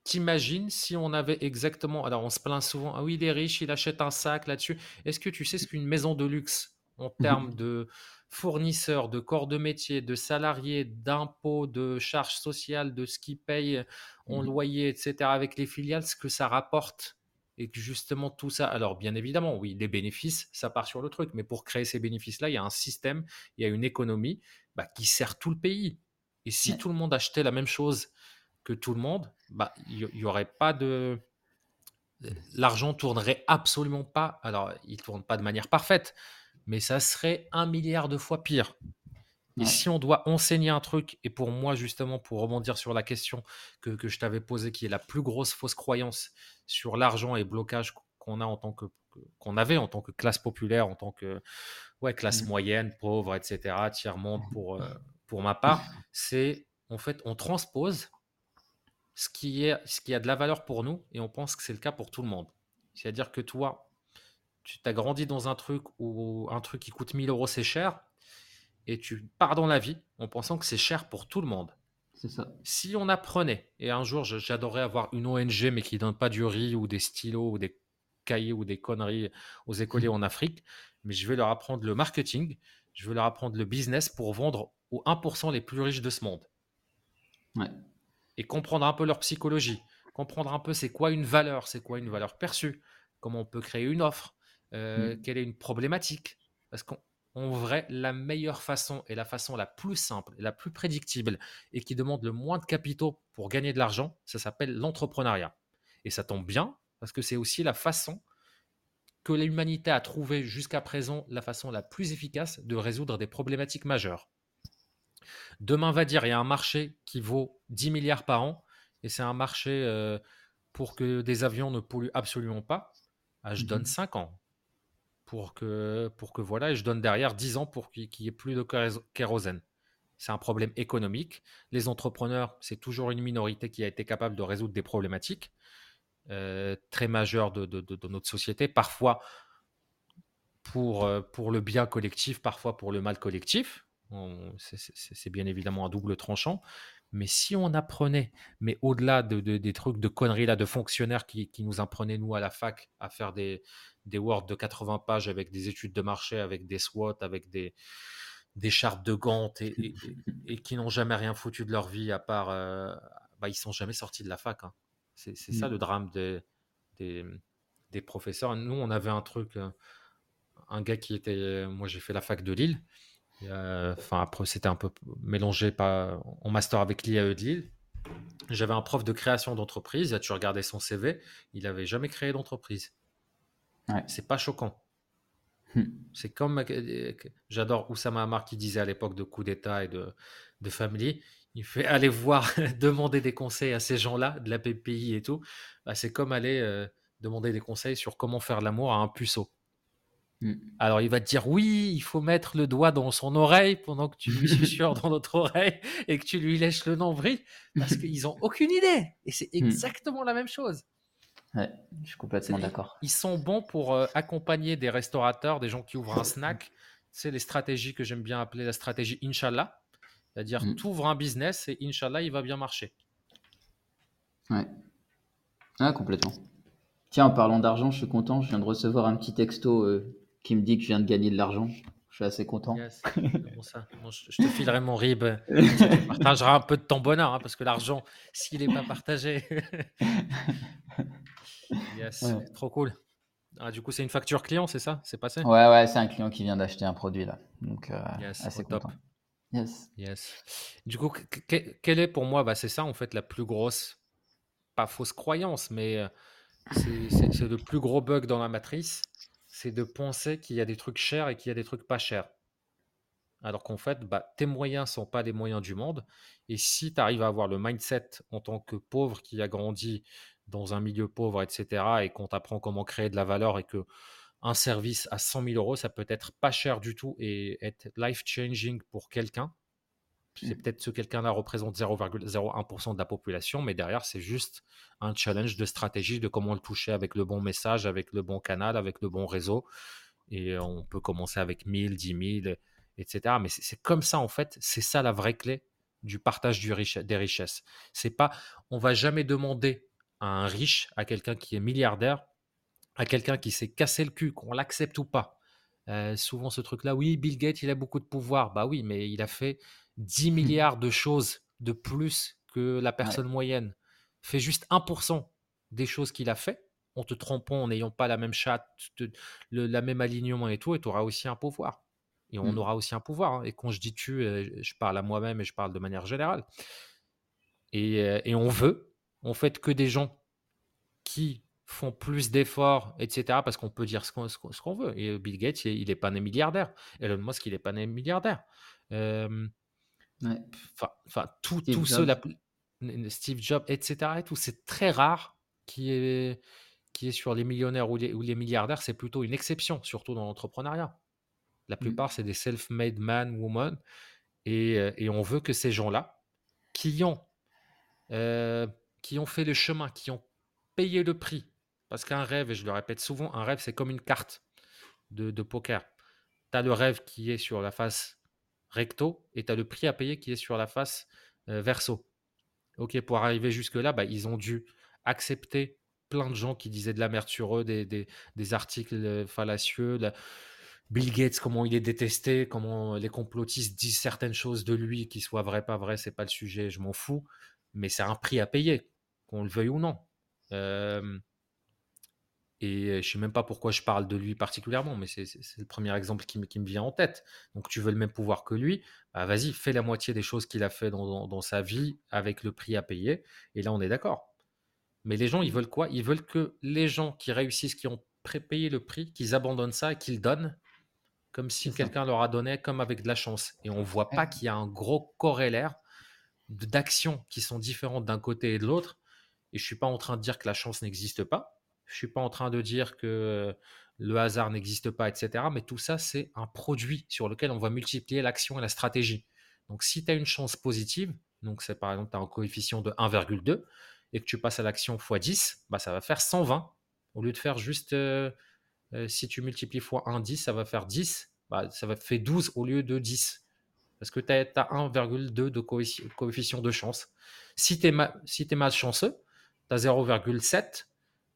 T'imagines si on avait exactement. Alors, on se plaint souvent. Ah oui, il est riche, il achète un sac là-dessus. Est-ce que tu sais ce qu'une maison de luxe, en termes de fournisseurs, de corps de métier, de salariés, d'impôts, de charges sociales, de ce qu'ils payent en mmh loyer, etc., avec les filiales, ce que ça rapporte? Et que justement tout ça, alors bien évidemment, oui, les bénéfices, ça part sur le truc, mais pour créer ces bénéfices-là, il y a un système, il y a une économie bah, qui sert tout le pays. Et si tout le monde achetait la même chose que tout le monde, bah, il n'y aurait pas de... L'argent tournerait absolument pas. Alors, il tourne pas de manière parfaite, mais ça serait un milliard de fois pire. Et si on doit enseigner un truc, et pour moi, justement, pour rebondir sur la question que, que je t'avais posée, qui est la plus grosse fausse croyance sur l'argent et blocage qu'on a en tant que qu'on avait en tant que classe populaire, en tant que ouais, classe mmh. moyenne, pauvre, etc., tiers-monde pour, euh, pour ma part, c'est en fait, on transpose ce qui, est, ce qui a de la valeur pour nous et on pense que c'est le cas pour tout le monde. C'est-à-dire que toi, tu t'as grandi dans un truc où un truc qui coûte 1000 euros, c'est cher, et tu pars dans la vie en pensant que c'est cher pour tout le monde. C'est ça. Si on apprenait, et un jour j'adorerais avoir une ONG mais qui donne pas du riz ou des stylos ou des cahiers ou des conneries aux écoliers en Afrique, mais je vais leur apprendre le marketing, je vais leur apprendre le business pour vendre aux 1% les plus riches de ce monde. Et comprendre un peu leur psychologie, comprendre un peu c'est quoi une valeur, c'est quoi une valeur perçue, comment on peut créer une offre, euh, mm. quelle est une problématique. Parce qu'en vrai, la meilleure façon et la façon la plus simple et la plus prédictible et qui demande le moins de capitaux pour gagner de l'argent, ça s'appelle l'entrepreneuriat. Et ça tombe bien parce que c'est aussi la façon que l'humanité a trouvé jusqu'à présent la façon la plus efficace de résoudre des problématiques majeures. Demain va dire, il y a un marché qui vaut 10 milliards par an, et c'est un marché euh, pour que des avions ne polluent absolument pas. Ah, je donne 5 mhm. ans pour que, pour que voilà, et je donne derrière 10 ans pour qu'il n'y ait plus de kérosène. C'est un problème économique. Les entrepreneurs, c'est toujours une minorité qui a été capable de résoudre des problématiques euh, très majeures de, de, notre société, parfois pour, euh, pour le bien collectif, parfois pour le mal collectif. C'est bien évidemment un double tranchant. Mais si on apprenait, mais au-delà de, des trucs de conneries là, de fonctionnaires qui, nous apprenaient, nous, à la fac, à faire des, des Word de 80 pages avec des études de marché, avec des SWOT, avec des, des chartes de Gantt et, et, qui n'ont jamais rien foutu de leur vie à part. Euh, bah, ils sont jamais sortis de la fac. Hein. C'est ça mmh. le drame des, des, des, professeurs. Nous, on avait un truc, euh, un gars qui était. Moi, j'ai fait la fac de Lille. Enfin, après, c'était un peu mélangé pas, en master avec l'IAE de Lille. J'avais un prof de création d'entreprise. Tu regardais son CV, il n'avait jamais créé d'entreprise. C'est pas choquant. Hmm. C'est comme j'adore Oussama Amar qui disait à l'époque de coup d'État et de, de family, il fait aller voir, demander des conseils à ces gens-là, de la PPI et tout. Bah, c'est comme aller euh, demander des conseils sur comment faire l'amour à un puceau. Mm. Alors il va te dire oui, il faut mettre le doigt dans son oreille pendant que tu lui susurres dans notre oreille et que tu lui lèches le nombril parce qu'ils n'ont aucune idée. Et c'est mm. exactement la même chose. Ouais, je suis complètement d'accord. Ils sont bons pour euh, accompagner des restaurateurs, des gens qui ouvrent un snack. C'est les stratégies que j'aime bien appeler la stratégie Inch'Allah. C'est-à-dire, mm. tu ouvres un business et Inch'Allah, il va bien marcher. Ouais. Ah, complètement. Tiens, en parlant d'argent, je suis content. Je viens de recevoir un petit texto euh, qui me dit que je viens de gagner de l'argent. Je suis assez content. je, te filerai mon RIB. tu partageras un peu de ton bonheur, hein, parce que l'argent, s'il n'est pas partagé. yes, trop cool. Ah, du coup, c'est une facture client, c'est ça? C'est passé? Ouais, ouais, c'est un client qui vient d'acheter un produit là. Donc, euh, assez content. Yes. yes. Du coup, quelle est pour moi bah, C'est ça, en fait, la plus grosse, pas fausse croyance, mais euh, c'est le plus gros bug dans la matrice c'est de penser qu'il y a des trucs chers et qu'il y a des trucs pas chers. Alors qu'en fait, bah, tes moyens sont pas les moyens du monde. Et si tu arrives à avoir le mindset en tant que pauvre qui a grandi dans un milieu pauvre, etc., et qu'on t'apprend comment créer de la valeur et que un service à 100 000 euros, ça peut être pas cher du tout et être life-changing pour quelqu'un, c'est mmh. peut-être ce quelqu'un-là représente 0,01% de la population, mais derrière, c'est juste un challenge de stratégie de comment le toucher avec le bon message, avec le bon canal, avec le bon réseau. Et on peut commencer avec 1000, 10 000, etc. Mais c'est comme ça, en fait, c'est ça la vraie clé du partage du des richesses. C'est pas, on va jamais demander à un riche, à quelqu'un qui est milliardaire, à quelqu'un qui s'est cassé le cul, qu'on l'accepte ou pas. Euh, souvent ce truc-là, oui, Bill Gates, il a beaucoup de pouvoir. Bah oui, mais il a fait 10 mmh. milliards de choses de plus que la personne moyenne. Fais juste 1% des choses qu'il a fait en te trompant, en n'ayant pas la même chatte, le, la même alignement et tout, et tu auras aussi un pouvoir. Et on mmh. aura aussi un pouvoir. Hein. Et quand je dis tu, euh, je parle à moi-même et je parle de manière générale. Et, euh, et, on veut, en fait, que des gens qui font plus d'efforts, etc. Parce qu'on peut dire ce qu'on, veut. Et Bill Gates, il n'est pas né milliardaire. Elon Musk, il n'est pas né milliardaire. Euh, enfin, tout, tous ceux, la, Steve Jobs, etc. Et tout, c'est très rare qui est, qui est sur les millionnaires ou les, ou les milliardaires. C'est plutôt une exception, surtout dans l'entrepreneuriat. La mmh. plupart, c'est des self-made man, woman. Et, euh, et, on veut que ces gens-là, qui ont, euh, qui ont fait le chemin, qui ont payé le prix, parce qu'un rêve, et je le répète souvent, un rêve, c'est comme une carte de, poker. Tu as le rêve qui est sur la face recto et tu as le prix à payer qui est sur la face euh, verso. Ok, pour arriver jusque-là, bah, ils ont dû accepter plein de gens qui disaient de la merde sur eux, des articles euh, fallacieux. Bill Gates, comment il est détesté, comment les complotistes disent certaines choses de lui qui soient vraies, pas vraies, c'est pas le sujet, je m'en fous. Mais c'est un prix à payer, qu'on le veuille ou non. Euh, et je sais même pas pourquoi je parle de lui particulièrement, mais c'est le premier exemple qui, me vient en tête. Donc tu veux le même pouvoir que lui, bah vas-y, fais la moitié des choses qu'il a fait dans, sa vie avec le prix à payer, et là on est d'accord. Mais les gens, ils veulent quoi? Ils veulent que les gens qui réussissent, qui ont prépayé le prix, qu'ils abandonnent ça et qu'ils donnent comme si quelqu'un leur a donné, comme avec de la chance. Et on voit pas qu'il y a un gros corrélaire d'actions qui sont différentes d'un côté et de l'autre. Et je suis pas en train de dire que la chance n'existe pas je suis pas en train de dire que le hasard n'existe pas, etc. Mais tout ça, c'est un produit sur lequel on va multiplier l'action et la stratégie. Donc, si tu as une chance positive, donc c'est par exemple, tu as un coefficient de 1,2 et que tu passes à l'action x 10, bah, ça va faire 120. Au lieu de faire juste, euh, euh, si tu multiplies x 1, 10, ça va faire 10. Bah, ça va faire 12 au lieu de 10. Parce que tu as, 1,2 de coefficient de chance. Si tu es, si es malchanceux, tu as 0,7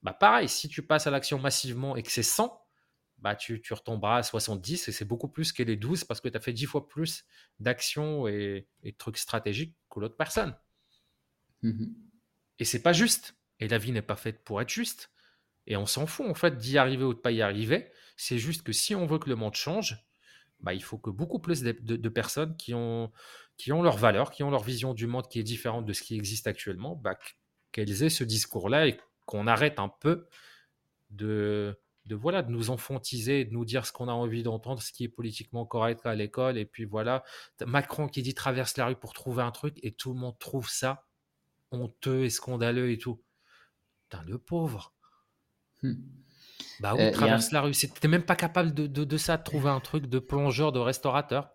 bah pareil, si tu passes à l'action massivement et que c'est 100, bah tu, tu retomberas à 70 et c'est beaucoup plus que les 12 parce que tu as fait 10 fois plus d'actions et, de trucs stratégiques que l'autre personne. Mmh et c'est pas juste. Et la vie n'est pas faite pour être juste. Et on s'en fout en fait d'y arriver ou de pas y arriver. C'est juste que si on veut que le monde change, bah, il faut que beaucoup plus de, personnes qui ont, qui ont leur valeur, qui ont leur vision du monde qui est différente de ce qui existe actuellement, bah, qu'elles aient ce discours-là et qu'on arrête un peu de, de, voilà, de nous enfantiser, de nous dire ce qu'on a envie d'entendre, ce qui est politiquement correct à l'école. Et puis voilà, Macron qui dit traverse la rue pour trouver un truc et tout le monde trouve ça honteux et scandaleux et tout. Putain, le pauvre. Hmm. Bah oui, euh, traverse la rue. T'es même pas capable de, de, ça, de trouver un truc de plongeur, de restaurateur.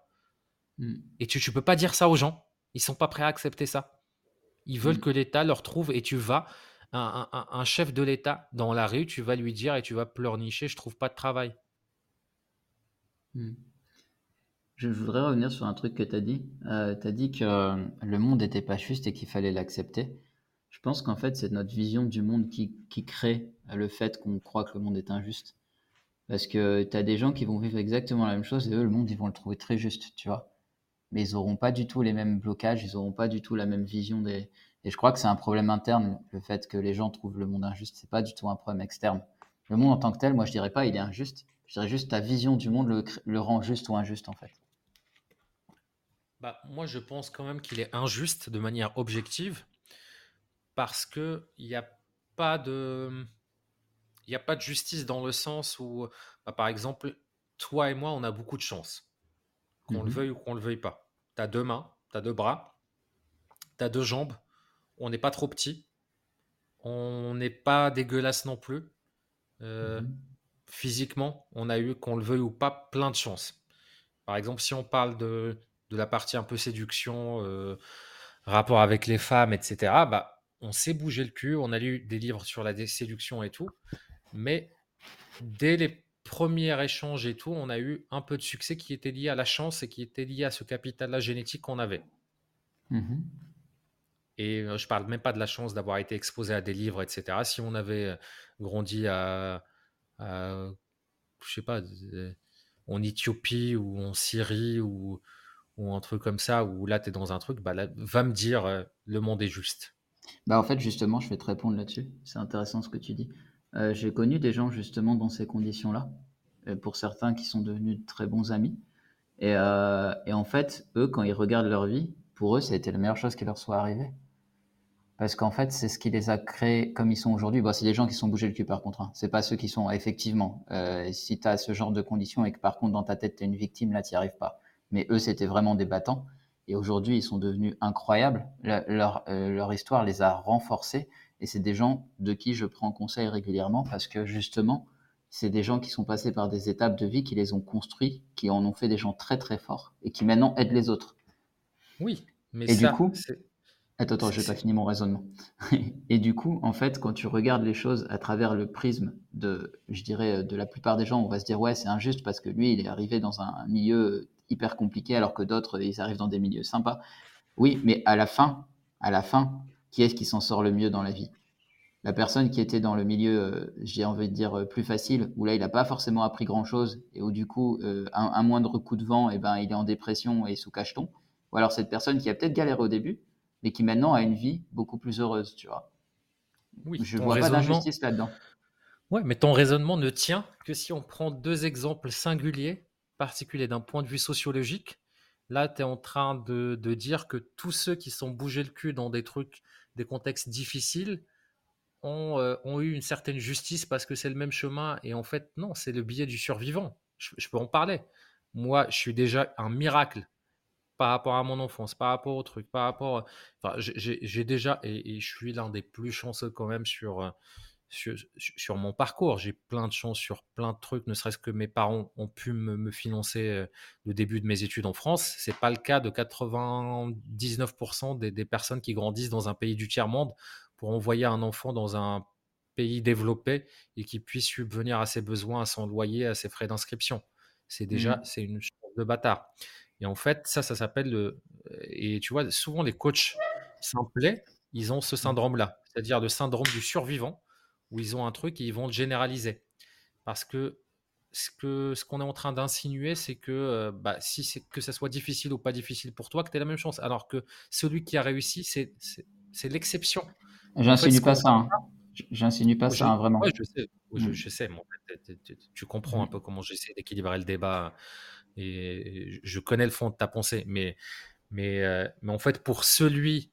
Hmm. Et tu, tu peux pas dire ça aux gens. Ils sont pas prêts à accepter ça. Ils veulent hmm. que l'État leur trouve et tu vas un, chef de l'État dans la rue, tu vas lui dire et tu vas pleurnicher, je trouve pas de travail. Hmm. Je voudrais revenir sur un truc que tu as dit. Euh, tu as dit que euh, le monde n'était pas juste et qu'il fallait l'accepter. Je pense qu'en fait, c'est notre vision du monde qui, crée le fait qu'on croit que le monde est injuste. Parce que tu as des gens qui vont vivre exactement la même chose et eux, le monde, ils vont le trouver très juste, tu vois. Mais ils n'auront pas du tout les mêmes blocages, ils n'auront pas du tout la même vision des, et je crois que c'est un problème interne, le fait que les gens trouvent le monde injuste. C'est pas du tout un problème externe. Le monde en tant que tel, moi, je dirais pas il est injuste. Je dirais juste ta vision du monde le, le rend juste ou injuste, en fait. Bah, moi, je pense quand même qu'il est injuste de manière objective parce qu'il n'y a pas de. Il n'y a pas de justice dans le sens où, bah, par exemple, toi et moi, on a beaucoup de chance. Qu'on le mhm. veuille ou qu'on ne le veuille pas. Tu as deux mains, tu as deux bras, tu as deux jambes, on n'est pas trop petit, on n'est pas dégueulasse non plus. Euh, mhm. Physiquement, on a eu, qu'on le veuille ou pas, plein de chance. Par exemple, si on parle de, la partie un peu séduction, euh, rapport avec les femmes, etc., bah, on s'est bougé le cul, on a lu des livres sur la séduction et tout, mais dès les premiers échanges et tout, on a eu un peu de succès qui était lié à la chance et qui était lié à ce capital-là génétique qu'on avait. Mhm. Et je parle même pas de la chance d'avoir été exposé à des livres, etc. Si on avait grandi à, je sais pas, en Éthiopie ou en Syrie ou, ou un truc comme ça, où là tu es dans un truc, bah va me dire le monde est juste. Bah en fait, justement, je vais te répondre là-dessus. C'est intéressant ce que tu dis. J'ai connu des gens justement dans ces conditions-là, pour certains qui sont devenus de très bons amis. Et, et en fait, eux, quand ils regardent leur vie, pour eux, ça a été la meilleure chose qui leur soit arrivée. Parce qu'en fait, c'est ce qui les a créés comme ils sont aujourd'hui. Bon, c'est des gens qui sont bougés le cul par contre. Hein. C'est pas ceux qui sont effectivement. Euh, si tu as ce genre de conditions et que par contre dans ta tête tu es une victime, là tu n'y arrives pas. Mais eux, c'était vraiment des battants. Et aujourd'hui, ils sont devenus incroyables. leur, euh, leur histoire les a renforcés. Et c'est des gens de qui je prends conseil régulièrement parce que justement, c'est des gens qui sont passés par des étapes de vie, qui les ont construits, qui en ont fait des gens très très forts et qui maintenant aident les autres. Oui, mais et du coup, Attends, attends, je n'ai pas fini mon raisonnement. et du coup, en fait, quand tu regardes les choses à travers le prisme de, je dirais, de la plupart des gens, on va se dire, ouais, c'est injuste parce que lui, il est arrivé dans un milieu hyper compliqué alors que d'autres, ils arrivent dans des milieux sympas. Oui, mais à la fin, à la fin, qui est-ce qui s'en sort le mieux dans la vie? La personne qui était dans le milieu, euh, j'ai envie de dire, euh, plus facile, où là, il n'a pas forcément appris grand-chose et où du coup, euh, un, moindre coup de vent, et eh ben, il est en dépression et sous cacheton. Ou alors cette personne qui a peut-être galéré au début, mais qui maintenant a une vie beaucoup plus heureuse, tu vois. Oui, je vois pas d'injustice là-dedans. Ouais, mais ton raisonnement ne tient que si on prend deux exemples singuliers, particuliers d'un point de vue sociologique. Là, tu es en train de, dire que tous ceux qui sont bougés le cul dans des trucs, des contextes difficiles, ont, euh, eu une certaine justice parce que c'est le même chemin. Et en fait, non, c'est le biais du survivant. je peux en parler. Moi, je suis déjà un miracle par rapport à mon enfance, par rapport au truc, par rapport. Enfin, j'ai déjà, et, je suis l'un des plus chanceux quand même sur, euh, sur, sur mon parcours. J'ai plein de chance sur plein de trucs, ne serait-ce que mes parents ont pu me, me, financer euh, le début de mes études en France. C'est pas le cas de 99% des, des, personnes qui grandissent dans un pays du tiers-monde pour envoyer un enfant dans un pays développé et qui puisse subvenir à ses besoins, à son loyer, à ses frais d'inscription. C'est déjà, mmh. c'est une chance de bâtard. Et en fait, ça, ça s'appelle le. Et tu vois, souvent les coachs simplets, ils ont ce mmh. syndrome-là, c'est-à-dire le syndrome du survivant, où ils ont un truc et ils vont le généraliser. Parce que ce que ce qu'on est en train d'insinuer, c'est que euh, bah, si c'est que ça soit difficile ou pas difficile pour toi, que tu aies la même chance. Alors que celui qui a réussi, c'est, l'exception. J'insinue pas ça. Hein. J'insinue pas ça, hein, vraiment. je sais, je, mmh. je, sais tu comprends un mmh. peu comment j'essaie d'équilibrer le débat et je connais le fond de ta pensée, mais, mais, euh, mais en fait, pour celui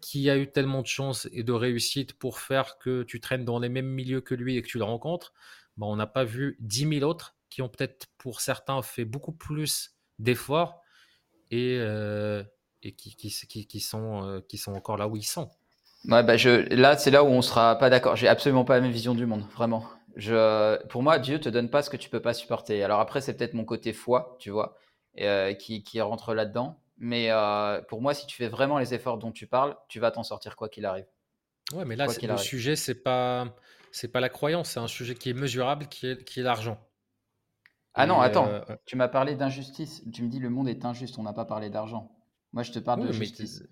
qui a eu tellement de chance et de réussite pour faire que tu traînes dans les mêmes milieux que lui et que tu le rencontres, bah, on n'a pas vu 10 000 autres qui ont peut-être pour certains fait beaucoup plus d'efforts et, euh, et qui, qui, qui, sont, euh, qui sont encore là où ils sont. Ouais, bah je, là, c'est là où on sera pas d'accord. J'ai absolument pas la même vision du monde, vraiment. Je, pour moi, Dieu te donne pas ce que tu peux pas supporter. Alors après, c'est peut-être mon côté foi, tu vois, euh, qui, qui, rentre là-dedans. Mais euh, pour moi, si tu fais vraiment les efforts dont tu parles, tu vas t'en sortir quoi qu'il arrive. Ouais, mais là, le sujet, c'est pas, c'est pas la croyance, c'est un sujet qui est mesurable, qui est, qui est l'argent. Ah non, attends, euh, tu m'as parlé d'injustice. Tu me dis le monde est injuste, on n'a pas parlé d'argent. Moi, je te parle de justice.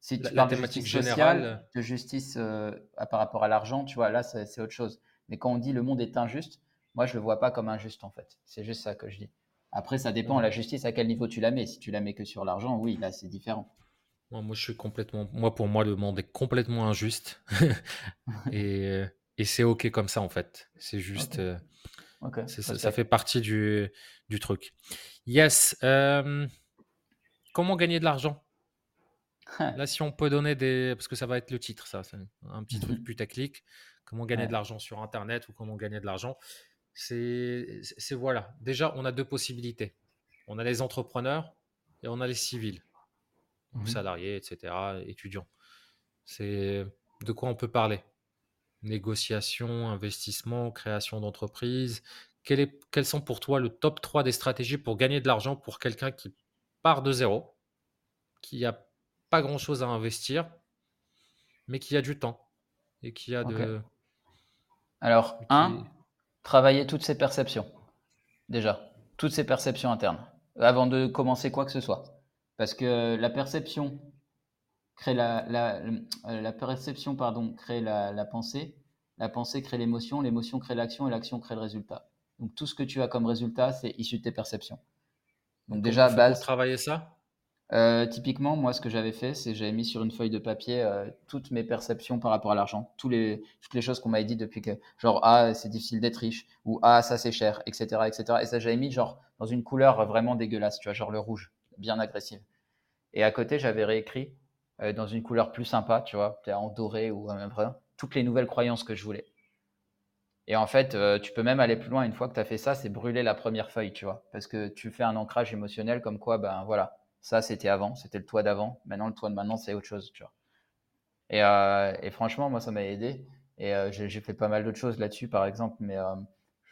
Si tu parles de justice sociale, de justice par rapport à l'argent, tu vois, là, c'est autre chose. Mais quand on dit le monde est injuste, moi, je le vois pas comme injuste, en fait. C'est juste ça que je dis. Après, ça dépend, la justice, à quel niveau tu la mets. Si tu la mets que sur l'argent, oui, là, c'est différent. Moi, moi, je suis complètement. Moi, pour moi, le monde est complètement injuste. et, et c'est OK comme ça, en fait. C'est juste. Euh, ça, fait partie du, du truc. Yes. Euh, comment gagner de l'argent? Là, si on peut donner des. Parce que ça va être le titre, ça. Un petit truc putaclic comment gagner de l'argent sur Internet ou comment gagner de l'argent? C'est voilà. Déjà, on a deux possibilités. On a les entrepreneurs et on a les civils, mmh salariés, etc., étudiants. C'est de quoi on peut parler Négociation, investissement, création d'entreprise. Quels sont pour toi le top 3 des stratégies pour gagner de l'argent pour quelqu'un qui part de zéro, qui n'a pas grand-chose à investir, mais qui a du temps et qui a de, alors, un, travailler toutes ses perceptions. Déjà, toutes ses perceptions internes, avant de commencer quoi que ce soit. Parce que la perception crée la, la, euh, perception pardon, crée la, pensée, la pensée crée l'émotion, l'émotion crée l'action et l'action crée le résultat. Donc tout ce que tu as comme résultat, c'est issu de tes perceptions. Donc déjà, base. travailler ça? Euh, typiquement, moi, ce que j'avais fait, c'est j'avais mis sur une feuille de papier euh, toutes mes perceptions par rapport à l'argent, toutes les choses qu'on m'avait dit depuis que, genre, ah, c'est difficile d'être riche, ou ah, ça c'est cher, etc., etc. Et ça, j'avais mis genre dans une couleur vraiment dégueulasse, tu vois, genre le rouge, bien agressif. Et à côté, j'avais réécrit euh, dans une couleur plus sympa, tu vois, en doré ou en même toutes les nouvelles croyances que je voulais. Et en fait, tu peux même aller plus loin une fois que tu as fait ça, c'est brûler la première feuille, tu vois, parce que tu fais un ancrage émotionnel comme quoi, ben voilà, ça c'était avant, c'était le toit d'avant, maintenant le toit de maintenant c'est autre chose, tu vois. Et, euh, et franchement, moi ça m'a aidé. Et j'ai fait pas mal d'autres choses là-dessus, par exemple, mais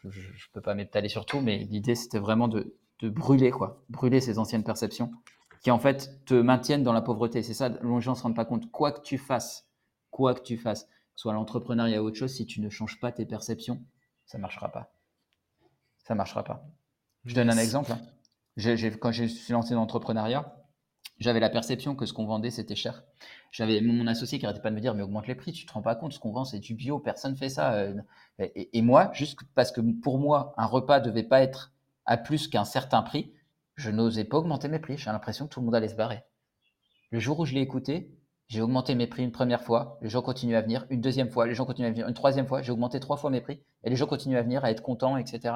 je ne peux pas m'étaler sur tout, mais l'idée c'était vraiment de, de brûler, quoi, brûler ces anciennes perceptions qui en fait te maintiennent dans la pauvreté. C'est ça, les gens ne se rendent pas compte. Quoi que tu fasses, quoi que tu fasses, soit l'entrepreneuriat ou autre chose, si tu ne changes pas tes perceptions, ça ne marchera pas. Ça ne marchera pas. Je donne un exemple. Hein. Quand je suis lancé dans l'entrepreneuriat, j'avais la perception que ce qu'on vendait, c'était cher. J'avais mon associé qui arrêtait pas de me dire, mais augmente les prix, tu te rends pas compte, ce qu'on vend, c'est du bio, personne fait ça. Euh. Et, et, moi, juste parce que pour moi, un repas devait pas être à plus qu'un certain prix, je n'osais pas augmenter mes prix. J'ai l'impression que tout le monde allait se barrer. Le jour où je l'ai écouté, j'ai augmenté mes prix une première fois, les gens continuent à venir, une deuxième fois, les gens continuent à venir, une troisième fois, j'ai augmenté trois fois mes prix, et les gens continuent à venir, à être contents, etc.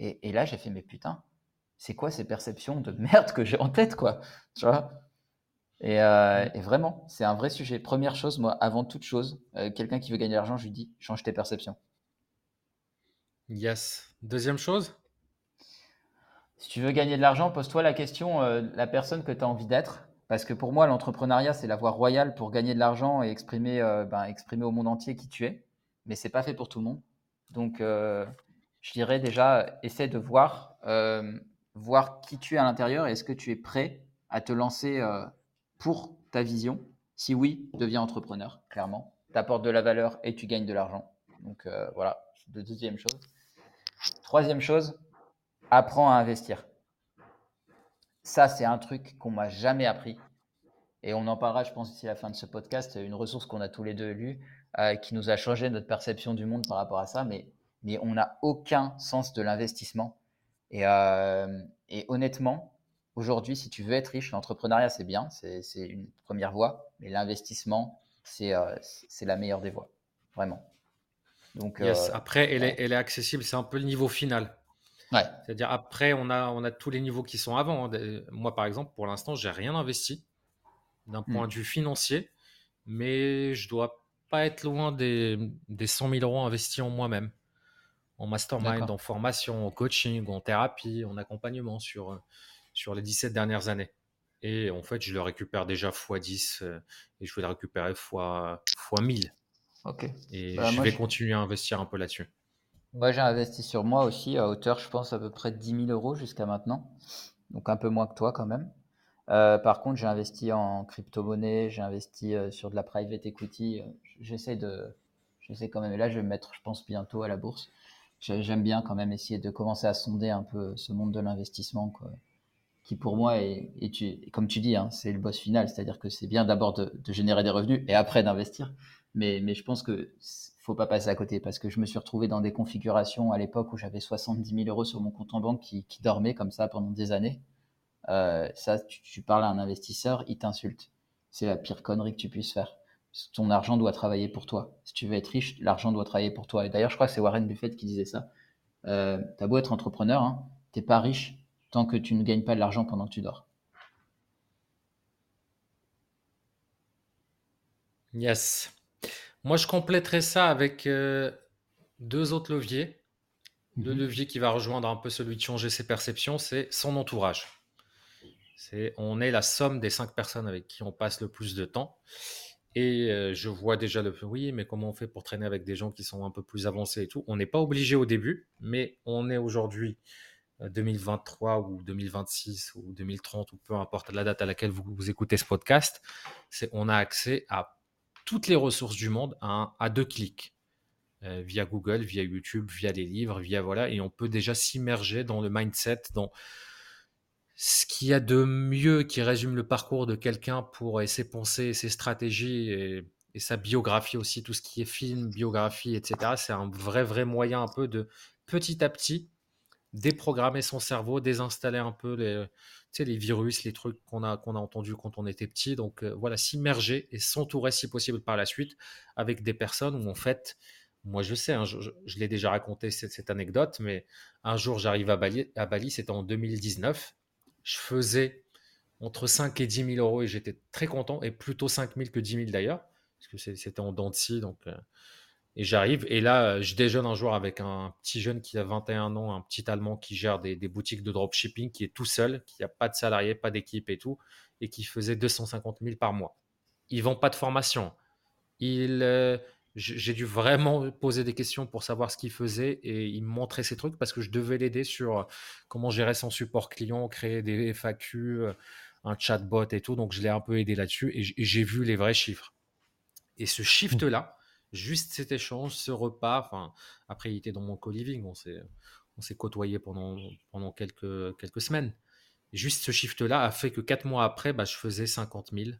Et, là, j'ai fait, mais putain, c'est quoi ces perceptions de merde que j'ai en tête, quoi Tu vois? Euh, et, vraiment, c'est un vrai sujet. Première chose, moi, avant toute chose, euh, quelqu'un qui veut gagner de l'argent, je lui dis, change tes perceptions. Yes. Deuxième chose? Si tu veux gagner de l'argent, pose-toi la question, euh, la personne que tu as envie d'être. Parce que pour moi, l'entrepreneuriat, c'est la voie royale pour gagner de l'argent et exprimer, euh, ben, exprimer au monde entier qui tu es. Mais c'est pas fait pour tout le monde. Donc, euh, je dirais déjà, essaie de voir, voir qui tu es à l'intérieur et est-ce que tu es prêt à te lancer pour ta vision. Si oui, deviens entrepreneur, clairement. Tu apportes de la valeur et tu gagnes de l'argent. Donc, voilà, deuxième chose. Troisième chose, apprends à investir. Ça, c'est un truc qu'on m'a jamais appris. Et on en parlera, je pense, d'ici la fin de ce podcast. Une ressource qu'on a tous les deux lue, euh, qui nous a changé notre perception du monde par rapport à ça. Mais, mais on n'a aucun sens de l'investissement. Et, euh, et, honnêtement, aujourd'hui, si tu veux être riche, l'entrepreneuriat, c'est bien, c'est une première voie. Mais l'investissement, c'est euh, c'est la meilleure des voies. Vraiment. Donc, yes. Après, elle, est, elle est accessible. C'est un peu le niveau final. C'est-à-dire après, on a, on a tous les niveaux qui sont avant. Hein. Moi, par exemple, pour l'instant, j'ai rien investi d'un point hmm. de vue financier, mais je dois pas être loin des, des 100 000 euros investis en moi-même, en mastermind, en formation, en coaching, en thérapie, en accompagnement sur, sur les 17 dernières années. Et en fait, je le récupère déjà x10 euh, et je vais le récupérer x, x 1000. Ok. Et bah, je vais continuer à investir un peu là-dessus. Moi, j'ai investi sur moi aussi à hauteur, je pense, à peu près de 10 000 euros jusqu'à maintenant. Donc un peu moins que toi quand même. Euh, par contre, j'ai investi en crypto-monnaie, j'ai investi euh, sur de la private equity. J'essaie de, j'essaie quand même. Et là, je vais me mettre, je pense, bientôt à la bourse. J'aime bien quand même essayer de commencer à sonder un peu ce monde de l'investissement, qui pour moi est, comme tu dis, hein, c'est le boss final. C'est-à-dire que c'est bien d'abord de, de, générer des revenus et après d'investir. Mais, mais je pense que faut pas passer à côté parce que je me suis retrouvé dans des configurations à l'époque où j'avais 70 000 euros sur mon compte en banque qui, qui dormait comme ça pendant des années. Euh, ça, tu, parles à un investisseur, il t'insulte. C'est la pire connerie que tu puisses faire. Ton argent doit travailler pour toi. Si tu veux être riche, l'argent doit travailler pour toi. Et d'ailleurs, je crois que c'est Warren Buffett qui disait ça. Euh, T'as beau être entrepreneur, hein, t'es pas riche tant que tu ne gagnes pas de l'argent pendant que tu dors. Yes. Moi, je compléterai ça avec euh, deux autres leviers. Le mhm. levier qui va rejoindre un peu celui de changer ses perceptions, c'est son entourage. C'est, on est la somme des cinq personnes avec qui on passe le plus de temps. Et euh, je vois déjà le oui, mais comment on fait pour traîner avec des gens qui sont un peu plus avancés et tout On n'est pas obligé au début, mais on est aujourd'hui 2023 euh, ou 2026 ou 2030 ou peu importe la date à laquelle vous, écoutez ce podcast, c'est on a accès à toutes les ressources du monde à, deux clics. Euh, via Google, via YouTube, via les livres, via voilà, et on peut déjà s'immerger dans le mindset, dans ce qu'il y a de mieux qui résume le parcours de quelqu'un pour ses pensées, ses stratégies et, sa biographie aussi, tout ce qui est film, biographie, etc. C'est un vrai, vrai moyen un peu de petit à petit déprogrammer son cerveau, désinstaller un peu les, virus, les trucs qu'on a, a entendus quand on était petit. Donc euh, voilà, s'immerger et s'entourer si possible par la suite avec des personnes où en fait, moi je sais, hein, je, l'ai déjà raconté cette, anecdote, mais un jour j'arrive à Bali, à Bali c'était en 2019. Je faisais entre 5 et 10 000 euros et j'étais très content, et plutôt 5 000 que 10 000 d'ailleurs, parce que c'était en dents de scie, donc... Euh, et j'arrive, et là, je déjeune un jour avec un petit jeune qui a 21 ans, un petit Allemand qui gère des, boutiques de dropshipping, qui est tout seul, qui n'a pas de salarié, pas d'équipe et tout, et qui faisait 250 000 par mois. Ils vend pas de formation. Il, euh, j'ai dû vraiment poser des questions pour savoir ce qu'il faisait et il me montrait ces trucs parce que je devais l'aider sur comment gérer son support client, créer des FAQ, un chatbot et tout. Donc je l'ai un peu aidé là-dessus et j'ai vu les vrais chiffres. Et ce shift-là, juste cet échange, ce repas, enfin, après il était dans mon co-living, on s'est, on s'est côtoyé pendant, pendant quelques, quelques semaines. juste ce shift-là a fait que quatre mois après, bah, je faisais 50 000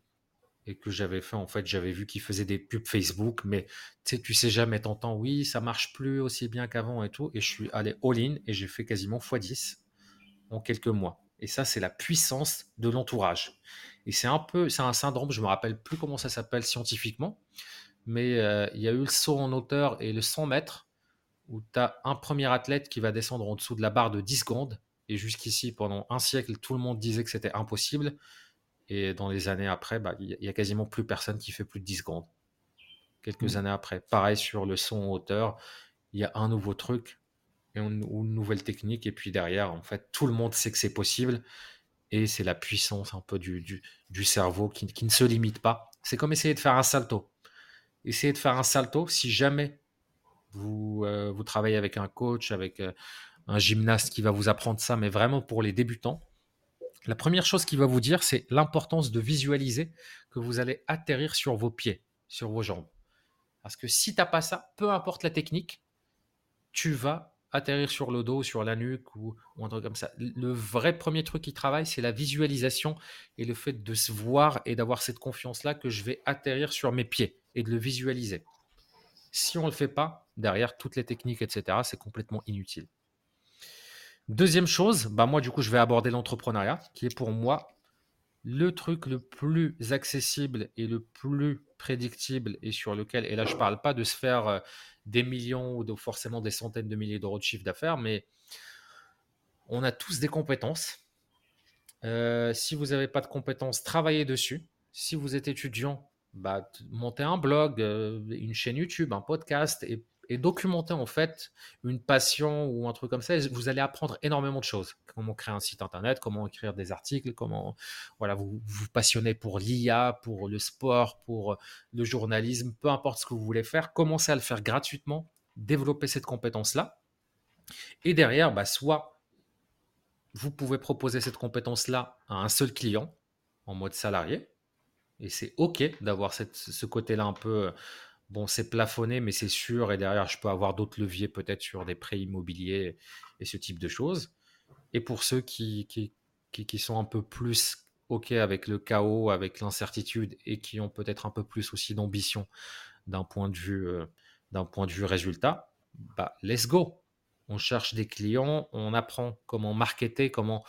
et que j'avais fait, en fait, j'avais vu qu'il faisait des pubs Facebook, mais tu sais, tu sais jamais, t'entends, oui, ça marche plus aussi bien qu'avant et tout. Et je suis allé all-in et j'ai fait quasiment x10 en quelques mois. Et ça, c'est la puissance de l'entourage. Et c'est un peu, c'est un syndrome, je me rappelle plus comment ça s'appelle scientifiquement, mais euh, il y a eu le saut en hauteur et le 100 mètres, où tu as un premier athlète qui va descendre en dessous de la barre de 10 secondes. Et jusqu'ici, pendant un siècle, tout le monde disait que c'était impossible. Et dans les années après, bah, il n'y a quasiment plus personne qui fait plus de 10 secondes. Quelques mmh. années après. Pareil sur le son en hauteur, il y a un nouveau truc et une, nouvelle technique. Et puis derrière, en fait, tout le monde sait que c'est possible. Et c'est la puissance un peu du, du, cerveau qui, qui, ne se limite pas. C'est comme essayer de faire un salto. Essayez de faire un salto si jamais vous, euh, vous travaillez avec un coach, avec euh, un gymnaste qui va vous apprendre ça, mais vraiment pour les débutants la première chose qu'il va vous dire, c'est l'importance de visualiser que vous allez atterrir sur vos pieds, sur vos jambes. Parce que si tu n'as pas ça, peu importe la technique, tu vas atterrir sur le dos, sur la nuque ou, un truc comme ça. Le vrai premier truc qui travaille, c'est la visualisation et le fait de se voir et d'avoir cette confiance-là que je vais atterrir sur mes pieds et de le visualiser. Si on ne le fait pas, derrière toutes les techniques, etc., c'est complètement inutile. Deuxième chose, bah moi du coup je vais aborder l'entrepreneuriat, qui est pour moi le truc le plus accessible et le plus prédictible et sur lequel, et là je ne parle pas de se faire euh, des millions ou forcément des centaines de milliers d'euros de chiffre d'affaires, mais on a tous des compétences. Euh, si vous n'avez pas de compétences, travaillez dessus. Si vous êtes étudiant, bah, montez un blog, euh, une chaîne YouTube, un podcast et et documenter en fait une passion ou un truc comme ça, vous allez apprendre énormément de choses. Comment créer un site internet, comment écrire des articles, comment voilà, vous vous passionnez pour l'IA, pour le sport, pour le journalisme, peu importe ce que vous voulez faire, commencez à le faire gratuitement, développer cette compétence-là. Et derrière, bah, soit vous pouvez proposer cette compétence-là à un seul client en mode salarié, et c'est OK d'avoir ce côté-là un peu bon, c'est plafonné, mais c'est sûr. Et derrière, je peux avoir d'autres leviers, peut-être sur des prêts immobiliers et ce type de choses. Et pour ceux qui, qui, qui, sont un peu plus OK avec le chaos, avec l'incertitude et qui ont peut-être un peu plus aussi d'ambition d'un point de vue, euh, d'un point de vue résultat, bah, let's go. On cherche des clients, on apprend comment marketer, comment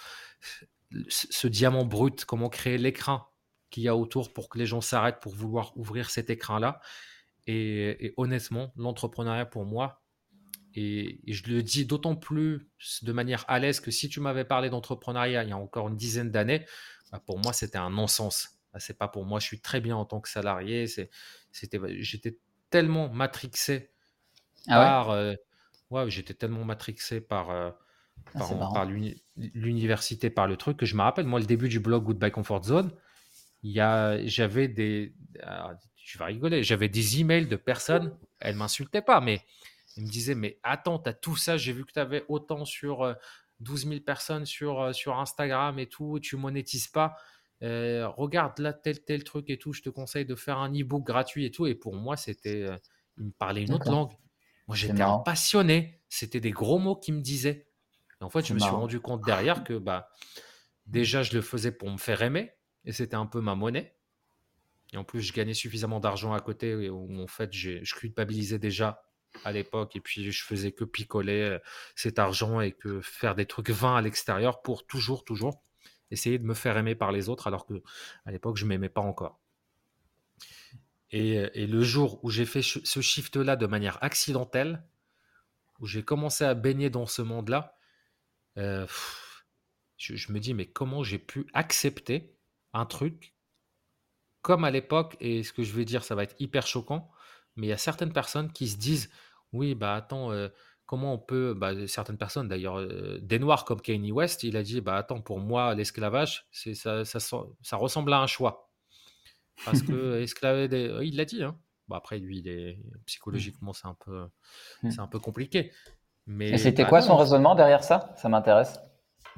ce diamant brut, comment créer l'écran qu'il y a autour pour que les gens s'arrêtent pour vouloir ouvrir cet écran-là. Et, honnêtement, l'entrepreneuriat pour moi, et, je le dis d'autant plus de manière à l'aise que si tu m'avais parlé d'entrepreneuriat il y a encore une dizaine d'années, bah, pour moi c'était un non-sens. Bah, c'est pas pour moi. Je suis très bien en tant que salarié. C'était, j'étais tellement matrixé ah par, euh, ouais, j'étais tellement matrixé par, euh, ah, par, l'université, par le truc que je me rappelle. Moi, le début du blog Goodbye Comfort Zone, il y a, j'avais des, tu vas rigoler. J'avais des emails de personnes, elles ne m'insultaient pas, mais elles me disaient Mais attends, tu as tout ça, j'ai vu que tu avais autant sur 12 euh, 000 personnes sur, euh, sur Instagram et tout, tu monétises pas. Euh, regarde là, tel, tel truc et tout, je te conseille de faire un e-book gratuit et tout. Et pour moi, c'était. il me parlait une autre langue. Moi, j'étais un passionné. C'était des gros mots qu'il me disait. en fait, je me suis rendu compte derrière que bah, déjà, je le faisais pour me faire aimer. Et c'était un peu ma monnaie. Et en plus, je gagnais suffisamment d'argent à côté où en fait, je culpabilisais déjà à l'époque et puis je faisais que picoler euh, cet argent et que faire des trucs vains à l'extérieur pour toujours, toujours essayer de me faire aimer par les autres alors que à l'époque, je m'aimais pas encore. Et, le jour où j'ai fait ce shift-là de manière accidentelle, où j'ai commencé à baigner dans ce monde-là, euh, je me dis, mais comment j'ai pu accepter un truc comme à l'époque, et ce que je vais dire, ça va être hyper choquant, mais il y a certaines personnes qui se disent, oui, bah attends, euh, comment on peut, bah, certaines personnes d'ailleurs, euh, des noirs comme Kanye West, il a dit, bah attends, pour moi, l'esclavage, c'est ça, ça, ça ressemble à un choix. Parce que esclaver des... Il l'a dit, hein. Bon, après, lui, il est... psychologiquement, c'est un, peu... Hmm. c'est un peu compliqué. Mais Et c'était bah quoi non, son raisonnement derrière ça? Ça m'intéresse.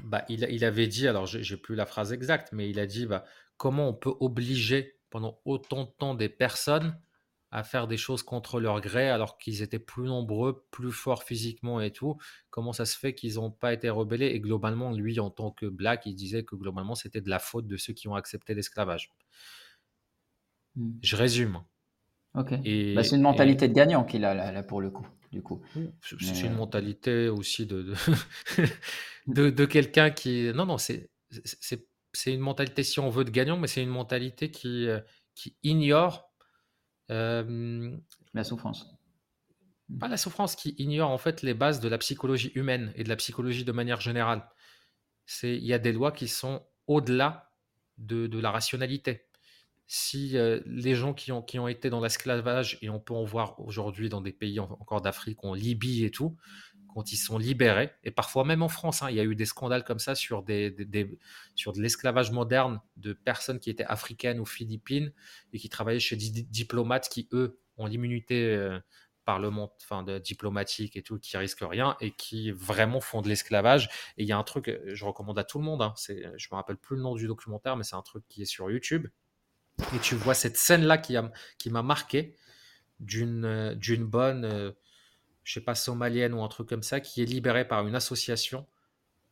bah, il, il avait dit, alors j'ai j'ai plus la phrase exacte, mais il a dit bah, comment on peut obliger pendant autant de temps des personnes à faire des choses contre leur gré alors qu'ils étaient plus nombreux, plus forts physiquement et tout. Comment ça se fait qu'ils n'ont pas été rebellés? Et globalement, lui, en tant que black, il disait que globalement, c'était de la faute de ceux qui ont accepté l'esclavage. Hmm. Je résume. Ok. Bah, c'est une et mentalité de gagnant qu'il a là, là, pour le coup, du coup. c'est Mais, une euh, mentalité aussi de, de, de, de quelqu'un qui... Non, non, c'est c'est- une mentalité, si on veut, de gagnant, mais c'est une mentalité qui, euh, qui ignore, euh, la souffrance. Pas la souffrance, qui ignore en fait les bases de la psychologie humaine et de la psychologie de manière générale. C'est, il y a des lois qui sont au-delà de, de la rationalité. Si euh, les gens qui ont, qui ont été dans l'esclavage, et on peut en voir aujourd'hui dans des pays en- encore d'Afrique, en Libye et tout, quand ils sont libérés, et parfois même en France, hein, il y a eu des scandales comme ça sur, de l'esclavage moderne de personnes qui étaient africaines ou philippines et qui travaillaient chez des di- diplomates qui, eux, ont l'immunité euh, parlement, enfin, de, diplomatique et tout, qui risquent rien et qui vraiment font de l'esclavage. Et il y a un truc, euh, je recommande à tout le monde, hein, c'est, je me rappelle plus le nom du documentaire, mais c'est un truc qui est sur YouTube. Et tu vois cette scène-là qui, qui m'a marqué d'une euh, d'une bonne, euh, je sais pas, somalienne ou un truc comme ça, qui est libérée par une association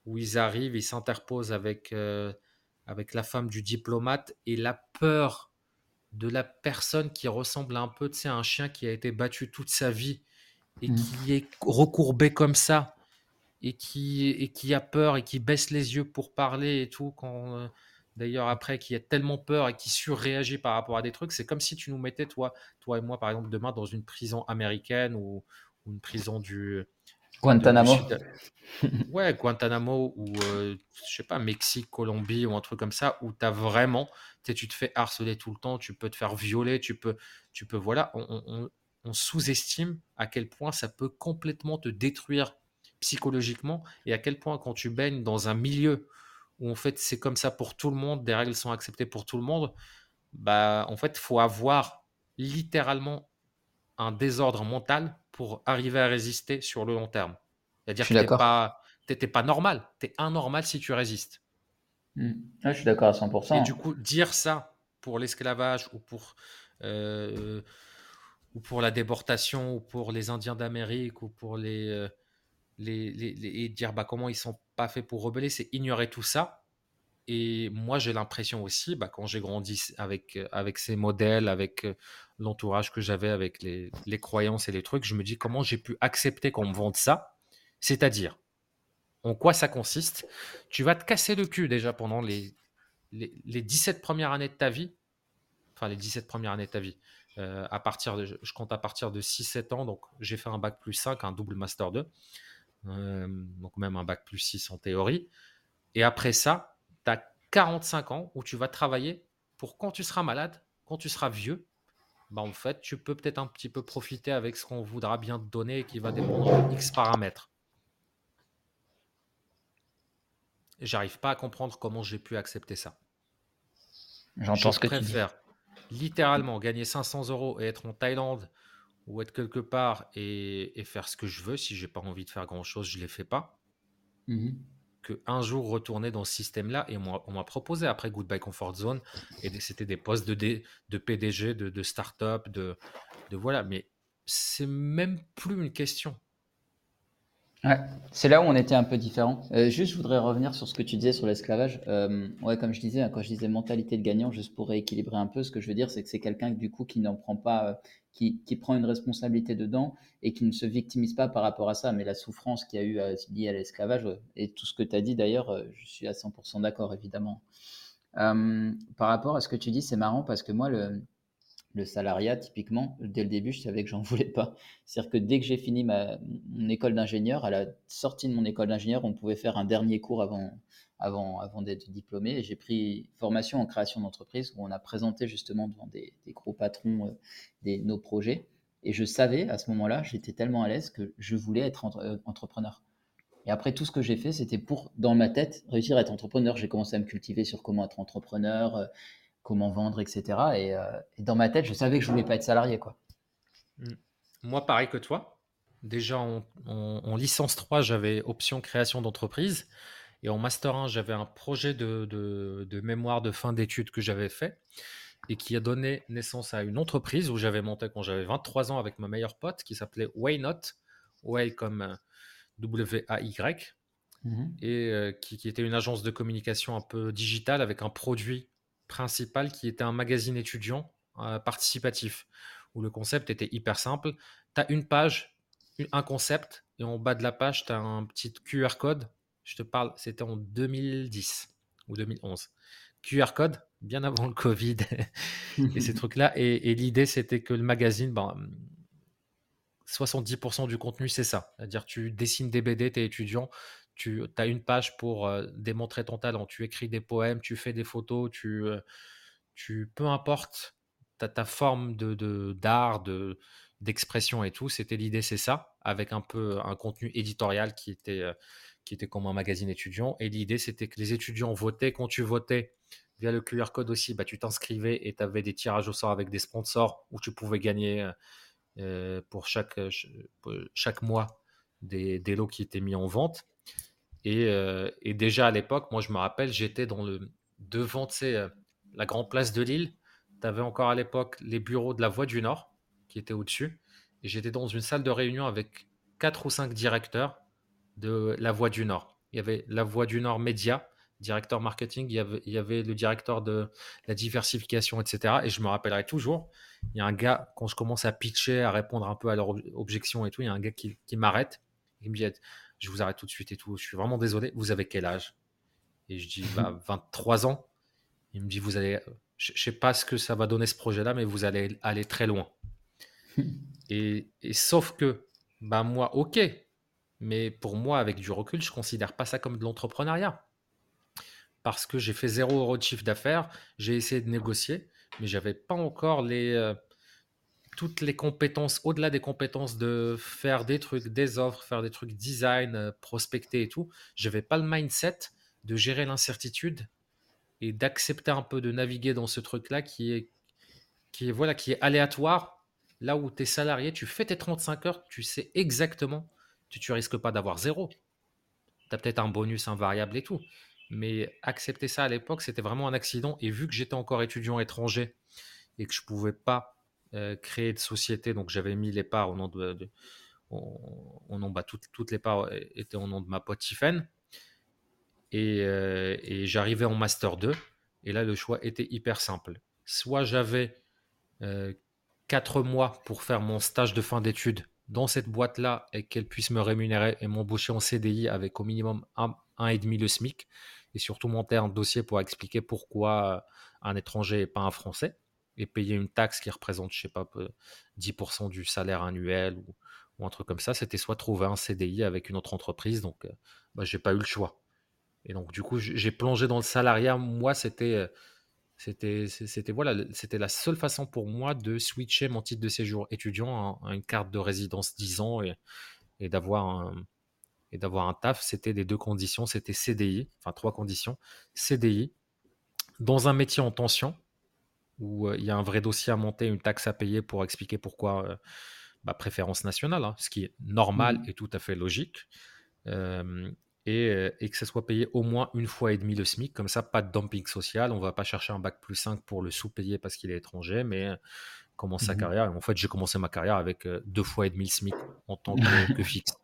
où ils arrivent, ils s'interposent avec, euh, avec la femme du diplomate et la peur de la personne qui ressemble un peu tu sais, à un chien qui a été battu toute sa vie et Hmm. qui est recourbé comme ça et qui, et qui a peur et qui baisse les yeux pour parler et tout, quand euh, d'ailleurs après qui a tellement peur et qui surréagit par rapport à des trucs, c'est comme si tu nous mettais, toi, toi et moi, par exemple, demain dans une prison américaine ou, ou une prison du, Guantanamo. Ouais, Guantanamo ou, euh, je sais pas, Mexique, Colombie ou un truc comme ça, où tu as vraiment, tu te fais harceler tout le temps, tu peux te faire violer, tu peux, tu peux voilà, on, on- on- on sous-estime à quel point ça peut complètement te détruire psychologiquement et à quel point quand tu baignes dans un milieu où en fait c'est comme ça pour tout le monde, des règles sont acceptées pour tout le monde, bah en fait, faut avoir littéralement un désordre mental pour arriver à résister sur le long terme. C'est-à-dire que t'es d'accord. pas, pas normal, t'es anormal si tu résistes. Hmm. Ouais, je suis d'accord à Et 100%. du coup, dire ça pour l'esclavage ou pour euh, ou pour la déportation ou pour les Indiens d'Amérique ou pour les, euh, les, les- les- et dire bah comment ils sont pas faits pour rebeller, c'est ignorer tout ça. Et moi, j'ai l'impression aussi, bah, quand j'ai grandi avec, avec ces modèles, avec euh, l'entourage que j'avais, avec les, les croyances et les trucs, je me dis comment j'ai pu accepter qu'on me vende ça. C'est-à-dire, en quoi ça consiste? Tu vas te casser le cul déjà pendant les, les, les 17 premières années de ta vie. Enfin, les 17 premières années de ta vie. Euh, à partir je compte à partir de 6-7 ans, donc j'ai fait un bac plus 5, un double master 2, euh, donc même un bac plus 6 en théorie. Et après ça, tu as 45 ans où tu vas travailler pour quand tu seras malade, quand tu seras vieux, bah en fait, tu peux peut-être un petit peu profiter avec ce qu'on voudra bien te donner et qui va dépendre de X paramètres. J'arrive pas à comprendre comment j'ai pu accepter ça. Je J'entends ce que tu dis. préfère littéralement gagner 500 euros et être en Thaïlande ou être quelque part et, et faire ce que je veux. Si j'ai pas envie de faire grand chose, je les fais pas. Mhm. Un jour retourner dans ce système-là et on m'a proposé après Goodbye Comfort Zone et c'était des postes de, de PDG, de, de start-up, de, de voilà. Mais c'est même plus une question. C'est là où on était un peu différents. Euh, juste, je voudrais revenir sur ce que tu disais sur l'esclavage. Euh, ouais, comme je disais, hein, quand je disais mentalité de gagnant, juste pour rééquilibrer un peu, ce que je veux dire, c'est que c'est quelqu'un du coup qui n'en prend pas, euh, qui, qui prend une responsabilité dedans et qui ne se victimise pas par rapport à ça. Mais la souffrance qu'il y a eu liée à l'esclavage et tout ce que tu as dit d'ailleurs, je suis à 100% d'accord évidemment. Par rapport à ce que tu dis, c'est marrant parce que moi, le, le salariat, typiquement, dès le début, je savais que j'en voulais pas. C'est-à-dire que dès que j'ai fini ma, mon école d'ingénieur, à la sortie de mon école d'ingénieur, on pouvait faire un dernier cours avant, avant, avant d'être diplômé. Et j'ai pris formation en création d'entreprise où on a présenté justement devant des, gros patrons euh, des, nos projets. Et je savais à ce moment-là, j'étais tellement à l'aise que je voulais être euh, entrepreneur. Et après, tout ce que j'ai fait, c'était pour, dans ma tête, réussir à être entrepreneur. J'ai commencé à me cultiver sur comment être entrepreneur, euh, comment vendre, etc. Et, et, dans ma tête, je savais que je voulais pas être salarié. Quoi. Mmh. Moi, pareil que toi. Déjà, en, en licence 3, j'avais option création d'entreprise. Et en Master 1, j'avais un projet de, de, mémoire de fin d'études que j'avais fait et qui a donné naissance à une entreprise où j'avais monté quand j'avais 23 ans avec ma meilleure pote qui s'appelait Waynot, Way comme euh, W-A-Y, mhm. et euh, qui, qui, était une agence de communication un peu digitale avec un produit principal qui était un magazine étudiant euh, participatif où le concept était hyper simple. Tu as une page, un concept, et en bas de la page, tu as un petit QR code je te parle, c'était en 2010 ou 2011. QR code, bien avant le Covid et ces trucs-là. Et, l'idée, c'était que le magazine, ben, 70% du contenu, c'est ça. C'est-à-dire, tu dessines des BD, tu es étudiant, tu as une page pour euh, démontrer ton talent. Tu écris des poèmes, tu fais des photos, tu, euh, peu importe ta, forme d'art, de, d'expression et tout. C'était l'idée, c'est ça, avec un peu un contenu éditorial qui était. Euh, qui était comme un magazine étudiant. Et l'idée, c'était que les étudiants votaient. Quand tu votais via le QR code aussi, bah, tu t'inscrivais et tu avais des tirages au sort avec des sponsors où tu pouvais gagner pour, chaque, chaque mois des, des, lots qui étaient mis en vente. Et, euh, et déjà à l'époque, moi je me rappelle, j'étais dans le devant la grande place de Lille. Tu avais encore à l'époque les bureaux de la Voie du Nord qui étaient au-dessus. Et j'étais dans une salle de réunion avec quatre ou cinq directeurs de La Voix du Nord. Il y avait La Voix du Nord Média, directeur marketing, il y, avait, il y avait le directeur de la diversification, etc. Et je me rappellerai toujours, il y a un gars, quand je commence à pitcher, à répondre un peu à leurs objections et tout, il y a un gars qui, m'arrête, il me dit, je vous arrête tout de suite et tout, je suis vraiment désolé, vous avez quel âge? Et je dis, bah, 23 ans. Il me dit, vous allez, je ne sais pas ce que ça va donner ce projet-là, mais vous allez aller très loin. et, et sauf que, bah moi, ok, mais pour moi, avec du recul, je ne considère pas ça comme de l'entrepreneuriat. Parce que j'ai fait zéro euro de chiffre d'affaires, j'ai essayé de négocier, mais je n'avais pas encore les, euh, toutes les compétences, au-delà des compétences de faire des trucs, des offres, faire des trucs design, euh, prospecter et tout. Je n'avais pas le mindset de gérer l'incertitude et d'accepter un peu de naviguer dans ce truc-là qui est, qui est, voilà, qui est aléatoire. Là où tu es salarié, tu fais tes 35 heures, tu sais exactement tu ne risques pas d'avoir zéro. Tu as peut-être un bonus invariable et tout. Mais accepter ça à l'époque, c'était vraiment un accident. Et vu que j'étais encore étudiant étranger et que je ne pouvais pas euh, créer de société, donc j'avais mis les parts au nom de. au, nom, bah, toutes, les parts étaient au nom de ma pote Tiffen. Et, euh, j'arrivais en Master 2. Et là, le choix était hyper simple. Soit j'avais euh, 4 mois pour faire mon stage de fin d'études dans cette boîte-là et qu'elle puisse me rémunérer et m'embaucher en CDI avec au minimum un, et demi le SMIC et surtout monter un dossier pour expliquer pourquoi euh, un étranger et pas un Français et payer une taxe qui représente, je sais pas, 10% du salaire annuel ou, un truc comme ça. C'était soit trouver un CDI avec une autre entreprise, donc euh, bah, j'ai pas eu le choix. Et donc du coup, j'ai plongé dans le salariat. Moi, c'était euh, c'était, c'était voilà, c'était la seule façon pour moi de switcher mon titre de séjour étudiant à, une carte de résidence 10 ans et, et d'avoir un, et d'avoir un taf. C'était les deux conditions, c'était CDI, enfin trois conditions, CDI dans un métier en tension où euh, il y a un vrai dossier à monter, une taxe à payer pour expliquer pourquoi euh, bah, préférence nationale, hein, ce qui est normal mmh. et tout à fait logique. Euh, et, que ça soit payé au moins une fois et demi le SMIC. Comme ça, pas de dumping social. On va pas chercher un bac plus 5 pour le sous-payer parce qu'il est étranger, mais commence sa mmh carrière. en fait, j'ai commencé ma carrière avec deux fois et demi le SMIC en tant que, fixe.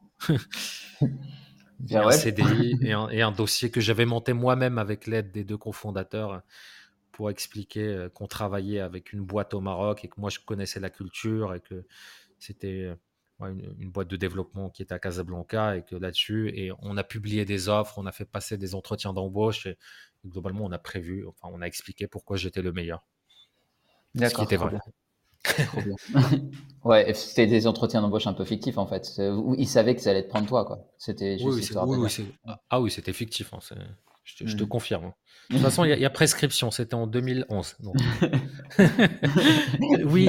un CDI et un, dossier que j'avais monté moi-même avec l'aide des deux cofondateurs pour expliquer qu'on travaillait avec une boîte au Maroc et que moi je connaissais la culture et que c'était une, boîte de développement qui était à Casablanca et que là-dessus, et on a publié des offres, on a fait passer des entretiens d'embauche et, globalement, on a prévu, enfin, on a expliqué pourquoi j'étais le meilleur. D'accord. Ce qui était vrai. Trop bien. ouais, c'était des entretiens d'embauche un peu fictifs en fait. Ils savaient que ça allait te prendre toi, quoi. C'était juste oui, oui, oui, Ah oui, c'était fictif. Hein, je, te, je, te, confirme. De toute façon, il y, a prescription. C'était en 2011. oui,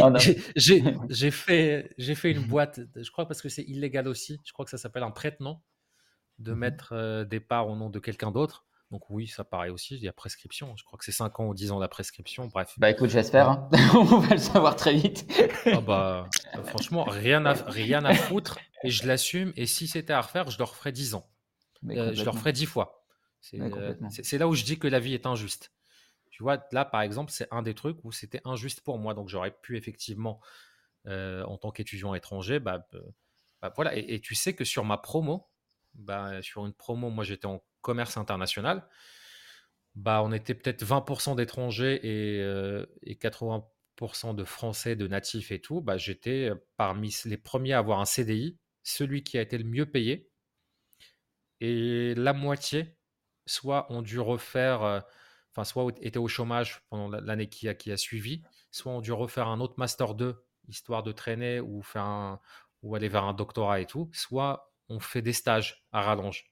j'ai fait, fait une boîte. Je crois parce que c'est illégal aussi. Je crois que ça s'appelle un prête-nom de mmh mettre euh, des parts au nom de quelqu'un d'autre. Donc oui, ça paraît aussi, il y a prescription. Je crois que c'est 5 ans ou 10 ans la prescription. Bref. Bah écoute, j'espère. Hein. On va le savoir très vite. ah bah, euh, franchement, rien à, rien à foutre. Et je l'assume. Et si c'était à refaire, je leur ferais 10 ans. Euh, je leur ferais 10 fois. C'est là où je dis que la vie est injuste. Tu vois, là, par exemple, c'est un des trucs où c'était injuste pour moi. Donc j'aurais pu effectivement, en tant qu'étudiant étranger, bah, bah voilà. Et, tu sais que sur ma promo, bah, sur une promo, moi j'étais en commerce international, bah, on était peut-être 20% d'étrangers et, euh, et, 80% de Français, de natifs et tout. Bah, J'étais parmi les premiers à avoir un CDI, celui qui a été le mieux payé. Et la moitié, soit ont dû refaire, euh, enfin, soit étaient au chômage pendant l'année qui a, qui a suivi, soit ont dû refaire un autre Master 2, histoire de traîner ou, faire ou aller vers un doctorat et tout, soit on fait des stages à rallonge.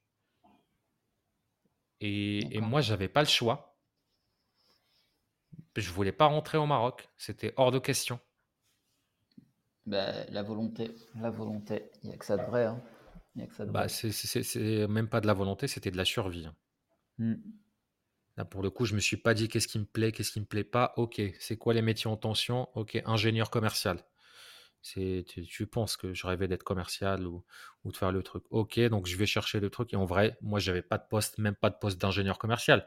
Et, et moi, j'avais pas le choix. Je voulais pas rentrer au Maroc. C'était hors de question. Bah, la volonté, la volonté, il n'y a que ça de vrai. Hein. a que ça de bah, c'est même pas de la volonté, c'était de la survie. Hein. Mmh. Là, pour le coup, je me suis pas dit qu'est-ce qui me plaît, qu'est-ce qui me plaît pas. Ok, c'est quoi les métiers en tension? Ok, ingénieur commercial. C'est, tu, penses que je rêvais d'être commercial ou, ou, de faire le truc. Ok, donc je vais chercher le truc. Et en vrai, moi, j'avais pas de poste, même pas de poste d'ingénieur commercial.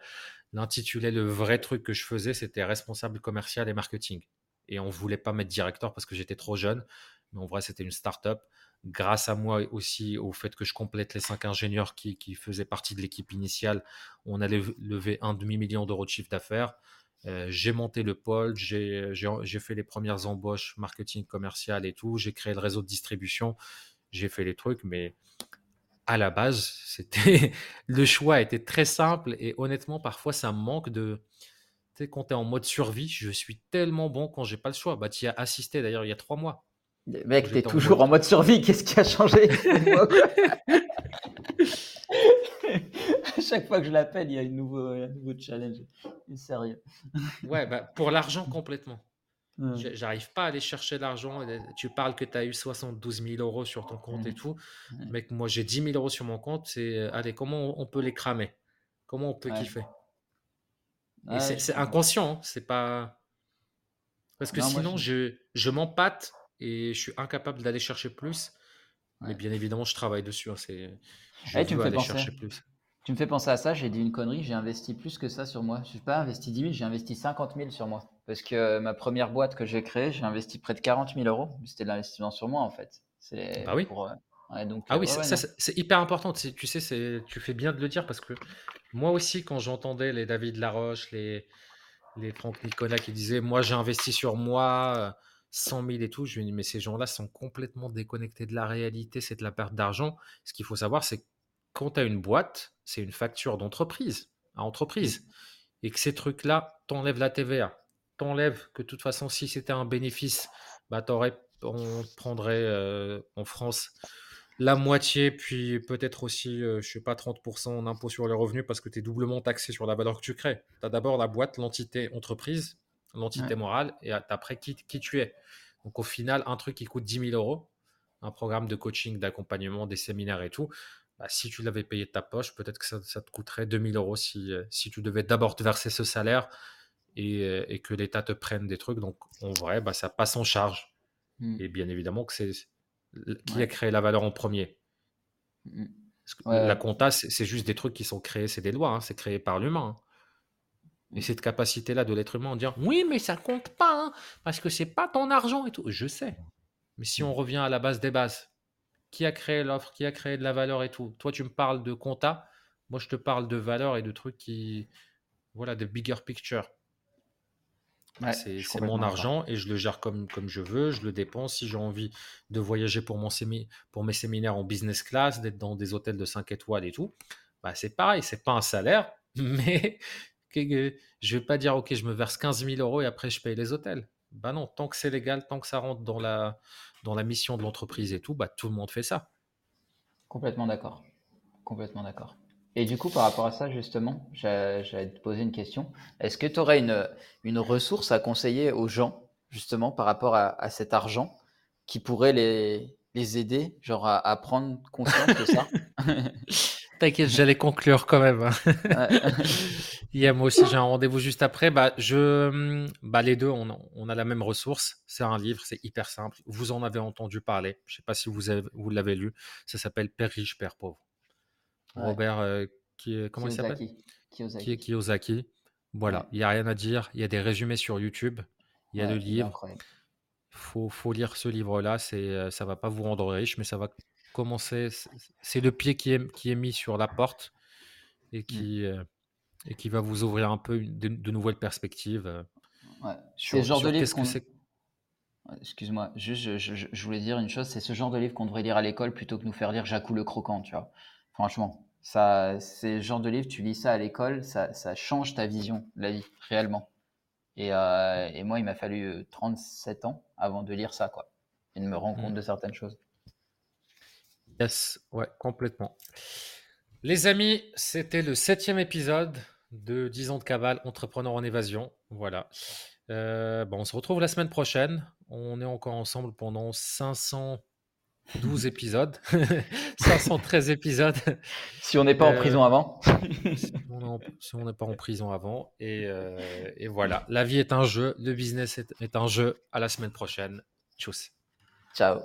L'intitulé, le vrai truc que je faisais, c'était responsable commercial et marketing. Et on voulait pas mettre directeur parce que j'étais trop jeune. Mais en vrai, c'était une start-up. Grâce à moi aussi, au fait que je complète les cinq ingénieurs qui, faisaient partie de l'équipe initiale, on allait lever un demi-million d'euros de chiffre d'affaires. Euh, j'ai monté le pôle, j'ai fait les premières embauches marketing commercial et tout, j'ai créé le réseau de distribution, j'ai fait les trucs, mais à la base, c'était le choix était très simple et honnêtement, parfois, ça me manque de. Tu sais, quand tu es en mode survie, je suis tellement bon quand j'ai pas le choix. Bah, tu y as assisté d'ailleurs il y a trois mois. Mec, tu es toujours en mode... survie, qu'est-ce qui a changé à chaque fois que je l'appelle, il y a un nouveau, un nouveau challenge. Sérieux. ouais, bah, pour l'argent complètement. J'arrive pas à aller chercher l'argent. Tu parles que tu as eu 72 000 euros sur ton compte et tout. Mec, moi j'ai 10 000 euros sur mon compte. C'est euh, allez, comment on peut les cramer? Comment on peut kiffer? C'est inconscient, hein, c'est pas. Parce que sinon, je, je m'empâte et je suis incapable d'aller chercher plus. Mais bien évidemment, je travaille dessus. Hein, c'est, je tu veux aller chercher plus. Tu me fais penser à ça, j'ai dit une connerie, j'ai investi plus que ça sur moi. Je n'ai pas investi 10 000, j'ai investi 50 000 sur moi. Parce que ma première boîte que j'ai créée, j'ai investi près de 40 000 euros. C'était de l'investissement sur moi en fait. C'est bah oui. Euh, donc, ah oui, c'est hyper important. Tu sais, tu fais bien de le dire parce que moi aussi, quand j'entendais les David Laroche, les, les Franck Nicolas qui disaient Moi, j'ai investi sur moi 100 000 et tout, je me dis Mais ces gens-là sont complètement déconnectés de la réalité, c'est de la perte d'argent. Ce qu'il faut savoir, c'est quand tu as une boîte, c'est une facture d'entreprise à entreprise. Et que ces trucs-là, t'enlèvent la TVA, t'enlèvent que de toute façon, si c'était un bénéfice, bah, on prendrait euh, en France la moitié, puis peut-être aussi, je euh, je sais pas, 30% en impôt sur les revenus parce que tu es doublement taxé sur la valeur que tu crées. Tu as d'abord la boîte, l'entité entreprise, l'entité morale, et après qui, qui tu es. Donc au final, un truc qui coûte 10 000 euros, un programme de coaching, d'accompagnement, des séminaires et tout, bah, si tu l'avais payé de ta poche, peut-être que ça, te coûterait 2000 euros si, euh, si tu devais d'abord te verser ce salaire et, euh, et que l'État te prenne des trucs. Donc, en vrai, bah, ça passe en charge. Mmh. Et bien évidemment que c'est qui a créé la valeur en premier? Mmh. La compta, c'est juste des trucs qui sont créés, c'est des lois, hein, c'est créé par l'humain. Hein. Et cette capacité-là de l'être humain en dire oui, mais ça compte pas, hein, parce que c'est pas ton argent et tout. Je sais. Mais si on revient à la base des bases, qui a créé l'offre, qui a créé de la valeur et tout? Toi, tu me parles de compta, moi, je te parle de valeur et de trucs qui, voilà, de bigger picture. c'est mon argent et je le gère comme, comme je veux, je le dépense. Si j'ai envie de voyager pour, mon pour mes séminaires en business class, d'être dans des hôtels de 5 étoiles et tout, bah c'est pareil, c'est pas un salaire, mais je vais pas dire ok, je me verse 15 000 euros et après je paye les hôtels. Bah non, tant que c'est légal, tant que ça rentre dans la, dans la mission de l'entreprise et tout, bah tout le monde fait ça. Complètement d'accord. Complètement d'accord. Et du coup, par rapport à ça, justement, j'allais te poser une question. Est-ce que tu aurais une, une ressource à conseiller aux gens, justement, par rapport à, cet argent, qui pourrait les, les aider, genre à, prendre conscience de ça? T'inquiète, j'allais conclure quand même. Hein. Il y a moi aussi, j'ai un rendez-vous juste après. Bah, je, bah, les deux, on a, on a la même ressource. C'est un livre, c'est hyper simple. Vous en avez entendu parler. Je ne sais pas si vous, avez, vous l'avez lu. Ça s'appelle Père riche, Père pauvre. Robert, euh, qui, comment il s'appelle? Kiyosaki. Kiyosaki. Voilà, il n'y a rien à dire. Il y a des résumés sur YouTube. Il y a le livre. Il faut, faut lire ce livre-là. Euh, ça va pas vous rendre riche, mais ça va C'est le pied qui est, qui est mis sur la porte et mmh. qui, euh, et qui va vous ouvrir un peu de, nouvelles perspectives. Ouais. C'est ce genre de livre qu'on. Excuse-moi, juste, je, je, voulais dire une chose, c'est ce genre de livre qu'on devrait lire à l'école plutôt que nous faire lire Jacques le Croquant, tu vois. Franchement, ça, c'est le genre de livre, tu lis ça à l'école, ça, ça, change ta vision de la vie, réellement. Et, euh, et moi, il m'a fallu 37 euh, ans avant de lire ça, quoi, et de me rendre compte mmh. de certaines choses. Yes, ouais, complètement. Les amis, c'était le septième épisode de 10 ans de cabale, entrepreneur en évasion. Voilà. Euh, bon, on se retrouve la semaine prochaine. On est encore ensemble pendant 500 12 épisodes, 513 épisodes. Si on n'est pas en euh, prison avant. si on n'est pas en prison avant. Euh, et, voilà, la vie est un jeu, le business est, est un jeu. À la semaine prochaine. Tchuss. Ciao.